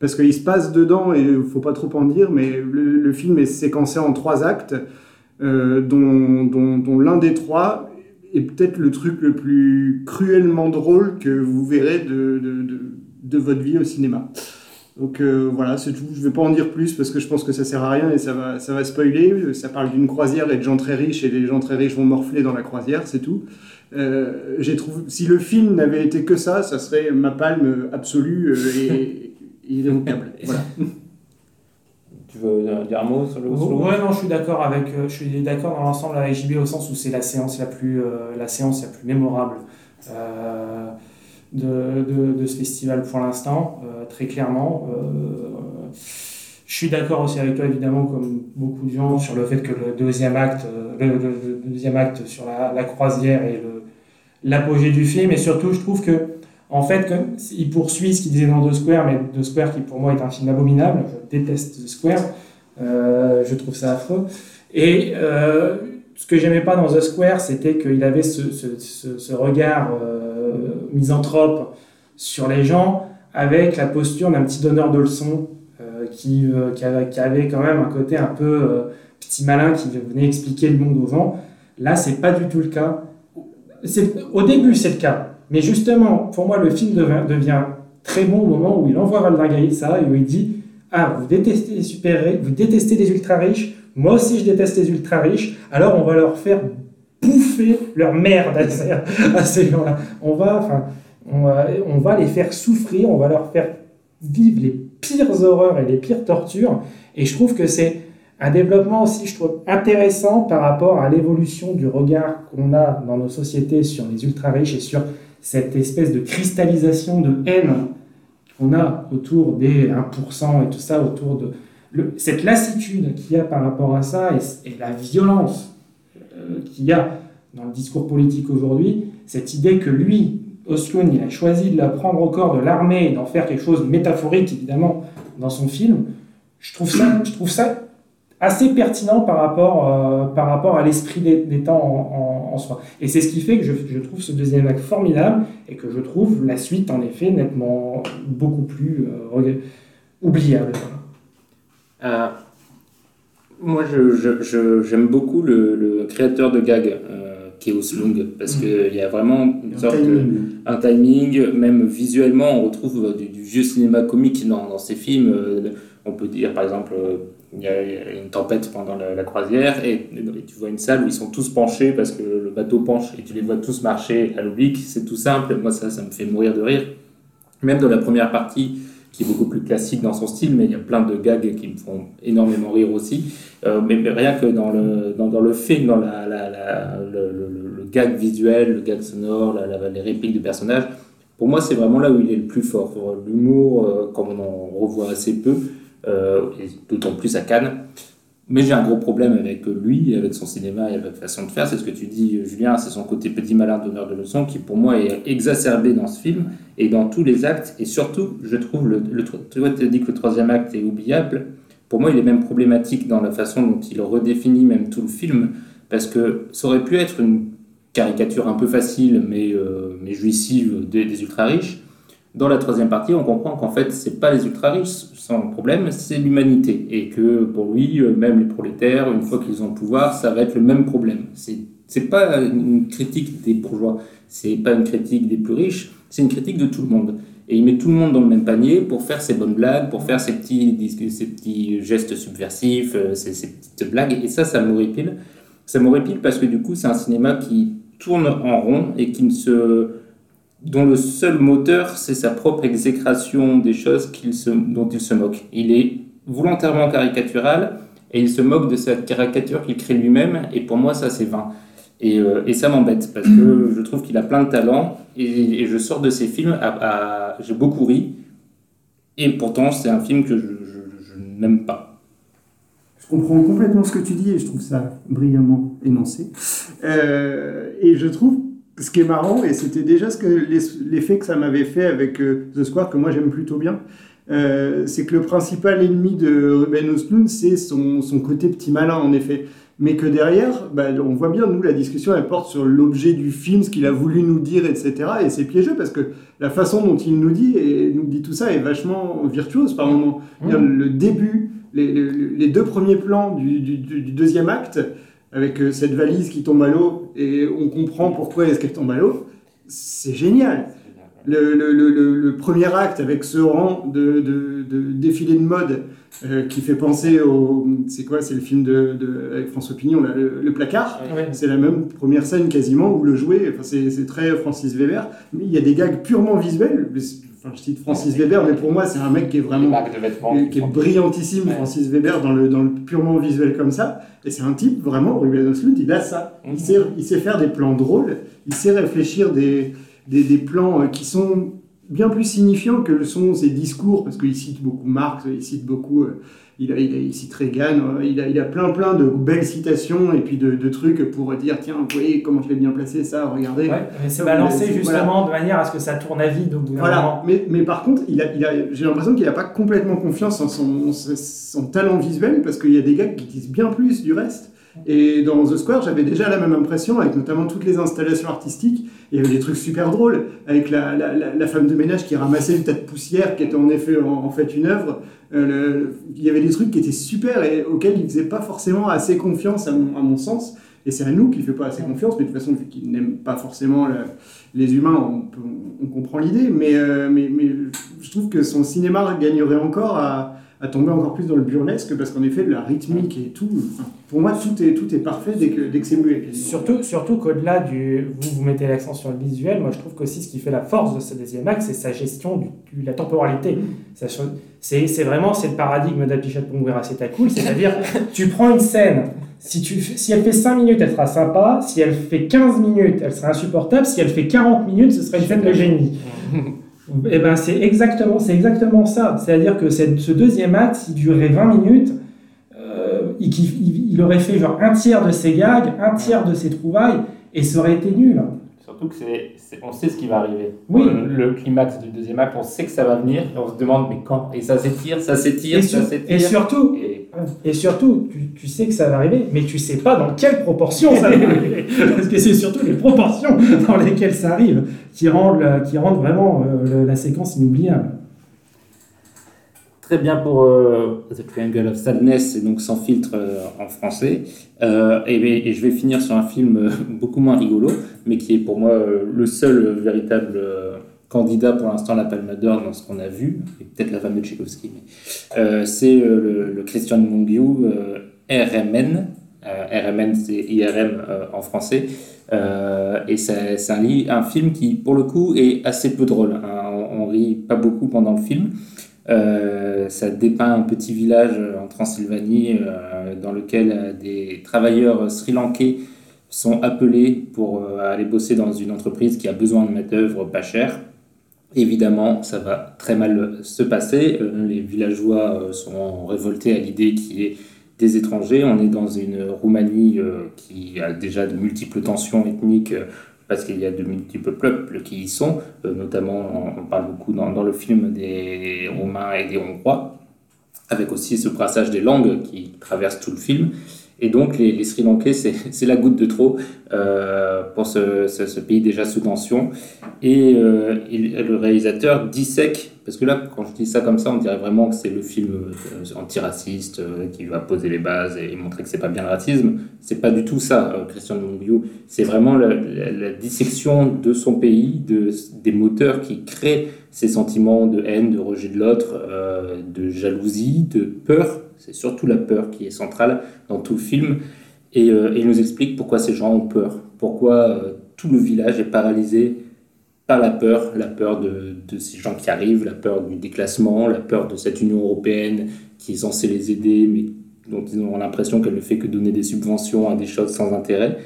Parce qu'il se passe dedans, et il faut pas trop en dire, mais le, le film est séquencé en trois actes, euh, dont, dont- dont l'un des trois est peut-être le truc le plus cruellement drôle que vous verrez de, de, de- de votre vie au cinéma. Donc euh, voilà, c'est tout. Je vais pas en dire plus parce que je pense que ça sert à rien et ça va, ça va spoiler. Ça parle d'une croisière et de gens très riches et les gens très riches vont morfler dans la croisière, c'est tout. Euh, j'ai trouvé, si le film n'avait été que ça, ça serait ma palme absolue euh, et, et irrévocable. Voilà. Tu veux dire un mot sur le Oslo Ouais, non, je suis d'accord avec, je suis d'accord dans l'ensemble avec JB au sens où c'est la séance la plus, euh, la séance la plus mémorable euh, de, de, ce festival pour l'instant, euh, très clairement. Euh, je suis d'accord aussi avec toi, évidemment, comme beaucoup de gens, sur le fait que le deuxième acte, le, le, le deuxième acte sur la, la croisière est l'apogée du film, et surtout, je trouve que en fait, il poursuit ce qu'il disait dans The Square, mais The Square qui pour moi est un film abominable. Je déteste The Square. Euh, je trouve ça affreux. Et euh, ce que j'aimais pas dans The Square, c'était qu'il avait ce, ce, ce, regard euh, misanthrope sur les gens, avec la posture d'un petit donneur de leçons euh, qui, euh, qui, avait, quand même un côté un peu euh, petit malin qui venait expliquer le monde aux gens. Là, c'est pas du tout le cas. Au début, c'est le cas. Mais justement, pour moi, le film devient, très bon au moment où il envoie Valdingaï ça et où il dit Ah, vous détestez les super vous détestez les ultra riches, moi aussi je déteste les ultra riches, alors on va leur faire bouffer leur merde à ces gens-là. On va, enfin, on va, les faire souffrir, on va leur faire vivre les pires horreurs et les pires tortures. Et je trouve que c'est un développement aussi, je trouve, intéressant par rapport à l'évolution du regard qu'on a dans nos sociétés sur les ultra riches et sur cette espèce de cristallisation de haine qu'on a autour des 1% et tout ça, autour de cette lassitude qu'il y a par rapport à ça et, la violence qu'il y a dans le discours politique aujourd'hui, cette idée que lui, Osloon, il a choisi de la prendre au corps de l'armée et d'en faire quelque chose de métaphorique, évidemment, dans son film, je trouve ça, je trouve ça assez pertinent par rapport, euh, par rapport à l'esprit des, temps en, soi. Et c'est ce qui fait que je, trouve ce deuxième acte formidable et que je trouve la suite, en effet, nettement beaucoup plus euh, oubliable. Euh, moi, j'aime je, je, beaucoup le, le, créateur de gag, euh, qui est Oslung, parce mmh. qu'il y a vraiment une un sorte timing. De, un timing, même visuellement, on retrouve du, du vieux cinéma comique dans, dans ces films. on peut dire, par exemple, il y a une tempête pendant la, la croisière et, et, tu vois une salle où ils sont tous penchés parce que le bateau penche et tu les vois tous marcher à l'oblique. C'est tout simple. Moi, ça, ça me fait mourir de rire. Même dans la première partie, qui est beaucoup plus classique dans son style, mais il y a plein de gags qui me font énormément rire aussi. Euh, mais, rien que dans le, dans, le film, dans le, gag visuel, le gag sonore, les répliques du personnage, pour moi, c'est vraiment là où il est le plus fort. L'humour, euh, comme on en revoit assez peu, euh, et d'autant plus à Cannes. Mais j'ai un gros problème avec lui, avec son cinéma et avec sa façon de faire. C'est ce que tu dis, Julien, c'est son côté petit malin donneur de leçons qui, pour moi, est exacerbé dans ce film et dans tous les actes. Et surtout, je trouve, le, tu vois, tu dit que le troisième acte est oubliable. Pour moi, il est même problématique dans la façon dont il redéfinit même tout le film, parce que ça aurait pu être une caricature un peu facile, mais, euh, mais jouissive des, des ultra-riches. Dans la troisième partie, on comprend qu'en fait, c'est pas les ultra-riches sans problème, c'est l'humanité. Et que pour lui, même les prolétaires, une fois qu'ils ont le pouvoir, ça va être le même problème. C'est pas une critique des bourgeois, c'est pas une critique des plus riches, c'est une critique de tout le monde. Et il met tout le monde dans le même panier pour faire ses bonnes blagues, pour faire ses petits, ses petits gestes subversifs, ses, ses petites blagues. Et ça, ça m'horripile. Ça m'horripile parce que du coup, c'est un cinéma qui tourne en rond et qui ne se dont le seul moteur, c'est sa propre exécration des choses se, dont il se moque. Il est volontairement caricatural et il se moque de cette caricature qu'il crée lui-même, et pour moi, ça, c'est vain. Et, euh, et ça m'embête, parce que je trouve qu'il a plein de talent, et, et, je sors de ces films, à, à, j'ai beaucoup ri, et pourtant, c'est un film que je, je, je n'aime pas. Je comprends complètement ce que tu dis, et je trouve ça brillamment énoncé. Euh, et je trouve ce qui est marrant, et c'était déjà ce que l'effet que ça m'avait fait avec euh, The Square, que moi j'aime plutôt bien, euh, c'est que le principal ennemi de Ruben Ostlund, c'est son, son, côté petit malin, en effet. Mais que derrière, bah, on voit bien, nous, la discussion, elle porte sur l'objet du film, ce qu'il a voulu nous dire, etc. Et c'est piégeux parce que la façon dont il nous dit, et nous dit tout ça, est vachement virtuose par moment. Mmh. Le début, les, les, les, deux premiers plans du, du, du deuxième acte, avec euh, cette valise qui tombe à l'eau et on comprend pourquoi est-ce qu'elle tombe à l'eau, c'est génial. Le, le, le, le, premier acte avec ce rang de, de, de défilé de mode euh, qui fait penser au. C'est quoi C'est le film de, de, avec François Pignon, là, le, placard. C'est la même première scène quasiment où le jouet. Enfin, c'est très Francis Weber. Mais il y a des gags purement visuels. Enfin, je cite Francis Weber, mais pour moi, c'est un mec qui est vraiment. qui est brillantissime, Francis Weber, dans le, dans le purement visuel comme ça. Et c'est un type, vraiment, Ruben Östlund, il a ça. Il, sait, il sait faire des plans drôles, il sait réfléchir des des, des, plans euh, qui sont bien plus signifiants que le sont ses discours, parce qu'il cite beaucoup Marx, il cite beaucoup, euh, il, a, il, a, il, cite Reagan, euh, il a, il a plein plein de belles citations et puis de, de trucs pour dire tiens, vous voyez comment je l'ai bien placé, ça, regardez. Ouais, mais c'est balancé justement de manière à ce que ça tourne à vide au bout Voilà, mais, mais par contre, il a, il a, j'ai l'impression qu'il n'a pas complètement confiance en son, son talent visuel, parce qu'il y a des gars qui disent bien plus du reste. Et dans The Square, j'avais déjà la même impression, avec notamment toutes les installations artistiques. Il y avait des trucs super drôles, avec la, la, femme de ménage qui ramassait une tas de poussière, qui était en effet en, fait une œuvre. Euh, il y avait des trucs qui étaient super et auxquels il ne faisait pas forcément assez confiance, à mon, à mon sens. Et c'est à nous qu'il ne fait pas assez confiance, mais de toute façon, vu qu'il n'aime pas forcément les humains, on, on comprend l'idée. Mais, euh, mais, mais je trouve que son cinéma gagnerait encore à à tomber encore plus dans le burlesque parce qu'en effet, la rythmique et tout, pour moi, tout est, tout est parfait dès que, dès que c'est muet. Surtout, surtout qu'au-delà du. Vous, vous mettez l'accent sur le visuel, moi je trouve qu'aussi ce qui fait la force de ce deuxième acte, c'est sa gestion de la temporalité. C'est vraiment c'est le paradigme d'Apichat Ponguera, c'est à cool, c'est-à-dire tu prends une scène. Si, tu, si elle fait 5 minutes, elle sera sympa. Si elle fait 15 minutes, elle sera insupportable. Si elle fait 40 minutes, ce sera une scène de génie. Eh ben, c'est exactement, ça. C'est-à-dire que ce deuxième acte, s'il durait 20 minutes, euh, il, il, aurait fait genre un tiers de ses gags, un tiers de ses trouvailles, et ça aurait été nul. Surtout que c'est, on sait ce qui va arriver. Oui. Le, climax du deuxième acte, on sait que ça va venir, et on se demande mais quand? Et ça s'étire, ça s'étire, ça s'étire. Et surtout, et, surtout tu, tu, sais que ça va arriver, mais tu sais pas dans quelle proportion ça va arriver. Parce que c'est surtout les proportions dans lesquelles ça arrive qui rendent, qui rendent vraiment euh, la séquence inoubliable. Très bien pour euh, The Triangle of Sadness, et donc sans filtre euh, en français. Euh, et, je vais finir sur un film beaucoup moins rigolo, mais qui est pour moi le seul véritable candidat pour l'instant à la Palme d'Or dans ce qu'on a vu, et peut-être la femme de Tchaikovsky. C'est le, le, Christian Mungiu RMN. RMN, c'est IRM en français. et c'est un, un, film qui, pour le coup, est assez peu drôle. Hein. On, on rit pas beaucoup pendant le film. Euh, ça dépeint un petit village en Transylvanie euh, dans lequel euh, des travailleurs sri-lankais sont appelés pour aller bosser dans une entreprise qui a besoin de main-d'œuvre pas cher. Évidemment, ça va très mal se passer. Les villageois sont révoltés à l'idée qu'il y ait des étrangers. On est dans une Roumanie qui a déjà de multiples tensions ethniques parce qu'il y a de multiples peuples qui y sont, euh, notamment on parle beaucoup dans, le film des Roumains et des Hongrois, avec aussi ce brassage des langues qui traverse tout le film. Et donc les, Sri Lankais, c'est la goutte de trop euh, pour ce, pays déjà sous tension. Et, euh, le réalisateur dissèque, parce que là, quand je dis ça comme ça, on dirait vraiment que c'est le film euh, antiraciste qui va poser les bases et montrer que c'est pas bien le racisme. C'est pas du tout ça, Christian Mungiu. C'est vraiment la, dissection de son pays, de, des moteurs qui créent ces sentiments de haine, de rejet de l'autre, de jalousie, de peur c'est surtout la peur qui est centrale dans tout le film. Et, euh, il nous explique pourquoi ces gens ont peur, pourquoi euh, tout le village est paralysé par la peur, la peur de, ces gens qui arrivent, la peur du déclassement, la peur de cette Union européenne qui est censée les aider, mais dont ils ont l'impression qu'elle ne fait que donner des subventions à des choses sans intérêt,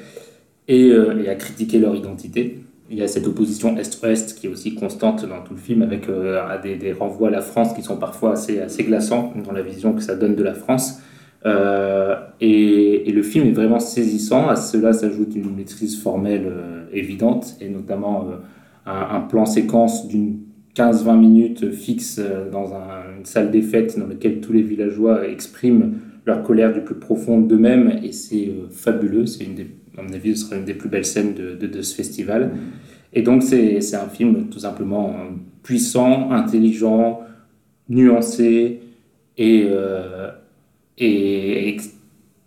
et, euh, et à critiquer leur identité il y a cette opposition Est-Ouest qui est aussi constante dans tout le film, avec euh, des, renvois à la France qui sont parfois assez, assez glaçants dans la vision que ça donne de la France. Euh, et, le film est vraiment saisissant. À cela s'ajoute une maîtrise formelle euh, évidente, et notamment un, plan séquence d'une 15-20 minutes fixe dans une salle des fêtes dans laquelle tous les villageois expriment leur colère du plus profond d'eux-mêmes, et c'est fabuleux. C'est une des à mon avis, ce sera une des plus belles scènes de, ce festival. Et donc, c'est un film tout simplement puissant, intelligent, nuancé et, euh, et,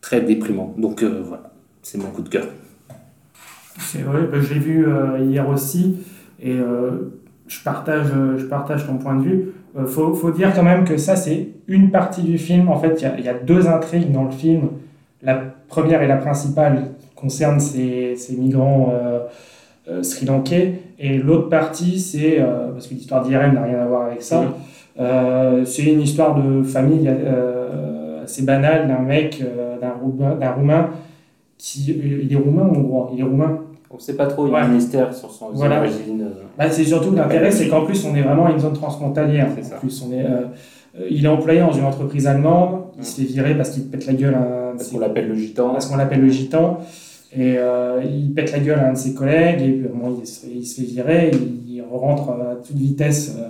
très déprimant. Donc, euh, voilà, c'est mon coup de cœur. C'est vrai, bah, je l'ai vu euh, hier aussi. Et je partage, je partage ton point de vue. Il faut, faut, dire quand même que ça, c'est une partie du film. En fait, il y, y, a deux intrigues dans le film. La première et la principale concerne ces, ces migrants euh, euh, sri-lankais. Et l'autre partie, c'est, euh, parce que l'histoire d'IRM n'a rien à voir avec ça, c'est une histoire de famille assez banale d'un mec, d'un roumain, roumain, qui. Il est roumain ou hongrois Il est roumain on ne sait pas trop, il y a un mystère sur son voilà. origine. Bah, c'est surtout l'intérêt, c'est qu'en plus, on est vraiment à une zone transfrontalière. En plus, on est, euh, il est employé dans une entreprise allemande, il se fait virer parce qu'il pète la gueule à Parce qu'on l'appelle le gitan. Parce qu'on l'appelle le gitan. Et euh, il pète la gueule à un de ses collègues, et puis bon, il, se, il, se, fait virer, il, il, rentre à toute vitesse. Euh,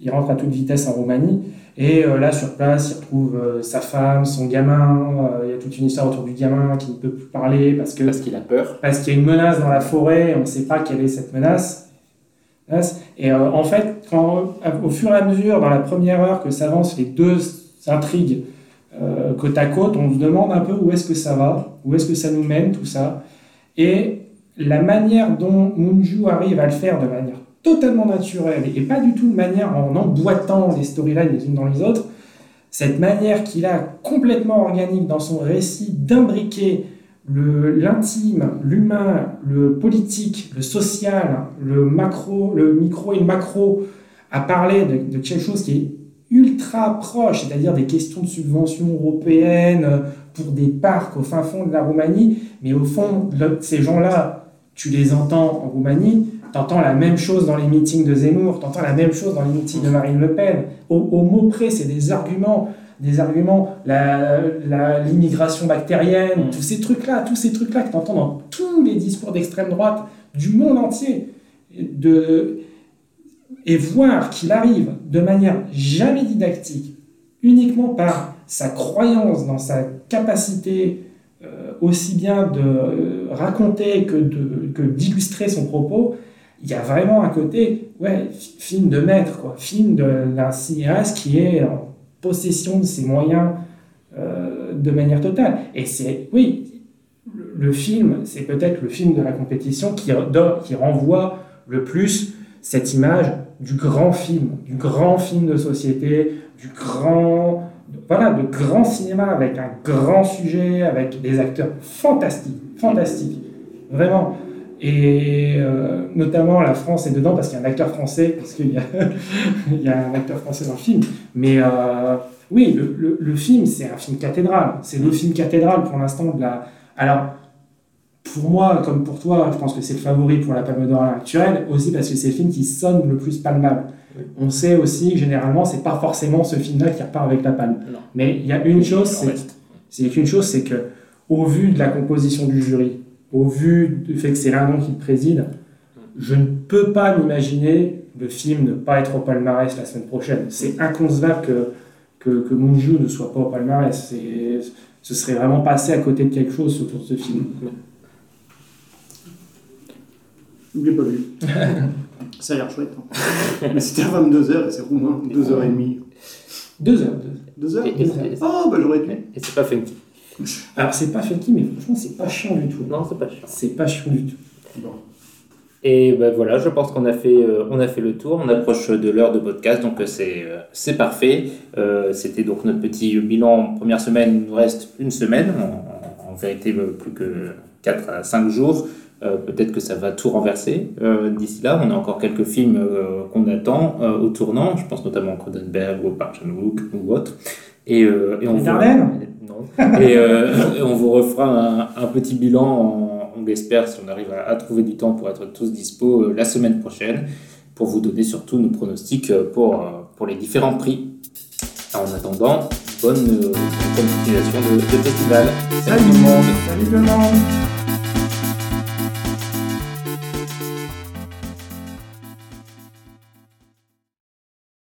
il rentre à toute vitesse en Roumanie. Et euh, là, sur place, il retrouve sa femme, son gamin. Il y a toute une histoire autour du gamin qui ne peut plus parler parce que parce qu'il a peur. Parce qu'il y a une menace dans la forêt. On ne sait pas quelle est cette menace. Et en fait, quand, au fur et à mesure, dans la première heure que s'avancent les deux intrigues côte à côte, on se demande un peu où est-ce que ça va, où est-ce que ça nous mène, tout ça. Et la manière dont Munju arrive à le faire de manière totalement naturelle et pas du tout de manière en emboîtant les storylines les unes dans les autres, cette manière qu'il a complètement organique dans son récit d'imbriquer l'intime, l'humain, le politique, le social, le macro, le micro et le macro, à parler de, de quelque chose qui est ultra proche, c'est-à-dire des questions de subventions européennes pour des parcs au fin fond de la Roumanie, mais au fond, ces gens-là, tu les entends en Roumanie, T'entends la même chose dans les meetings de Zemmour, t'entends la même chose dans les meetings de Marine Le Pen. Au, au mot près, c'est des arguments, des arguments, l'immigration la, bactérienne, tous ces trucs-là, tous ces trucs-là que t'entends dans tous les discours d'extrême droite du monde entier. De, et voir qu'il arrive de manière jamais didactique, uniquement par sa croyance dans sa capacité euh, aussi bien de raconter que d'illustrer que son propos, il y a vraiment un côté, ouais, film de maître, quoi, film d'un cinéaste qui est en possession de ses moyens euh, de manière totale. Et c'est, oui, le, film, c'est peut-être le film de la compétition qui, qui renvoie le plus cette image du grand film, du grand film de société, du grand, voilà, de grand cinéma avec un grand sujet, avec des acteurs fantastiques, fantastiques, vraiment. Et euh, notamment la France est dedans parce qu'il y a un acteur français, parce qu'il y, y a un acteur français dans le film. Mais euh, oui, le, le, le film, c'est un film cathédrale. C'est le film cathédrale pour l'instant de la. Alors, pour moi, comme pour toi, je pense que c'est le favori pour la Palme d'Or actuelle, aussi parce que c'est le film qui sonne le plus palmable. Oui. On sait aussi que généralement, c'est pas forcément ce film-là qui repart avec la palme. Non. Mais il y a une chose, c'est, c'est qu'une chose, c'est que au vu de la composition du jury, au vu du fait que c'est l'un qui le préside, je ne peux pas m'imaginer le film ne pas être au palmarès la semaine prochaine. C'est inconcevable que, que, que ne soit pas au palmarès. Ce serait vraiment passé à côté de quelque chose autour de ce film. Je l'ai pas vu. Ça a l'air chouette. Hein. Mais c'était à 22h et c'est roumain, 2h30. 2h. 2h Oh, bah j'aurais dû. Et c'est pas funky. Alors c'est pas funky, mais franchement c'est pas chiant du tout. Non, c'est pas chiant. C'est pas chiant du tout. Bon. Et ben voilà, je pense qu'on a fait, euh, on a fait le tour. On approche de l'heure de podcast, donc c'est euh, c'est parfait. Euh, C'était donc notre petit bilan première semaine. Il nous reste une semaine, en, en vérité plus que 4 à 5 jours. Euh, Peut-être que ça va tout renverser euh, d'ici là. On a encore quelques films euh, qu'on attend au tournant. Je pense notamment à Cronenberg ou Park Chan-wook ou autre. Et, et on vous... non. et, et, on vous refera un, un petit bilan en, on l'espère, si on arrive à, à, trouver du temps pour être tous dispo euh, la semaine prochaine, pour vous donner surtout nos pronostics pour, pour les différents prix. En attendant, bonne, bonne continuation de, de festival. Salut, Salut tout le monde Salut tout le monde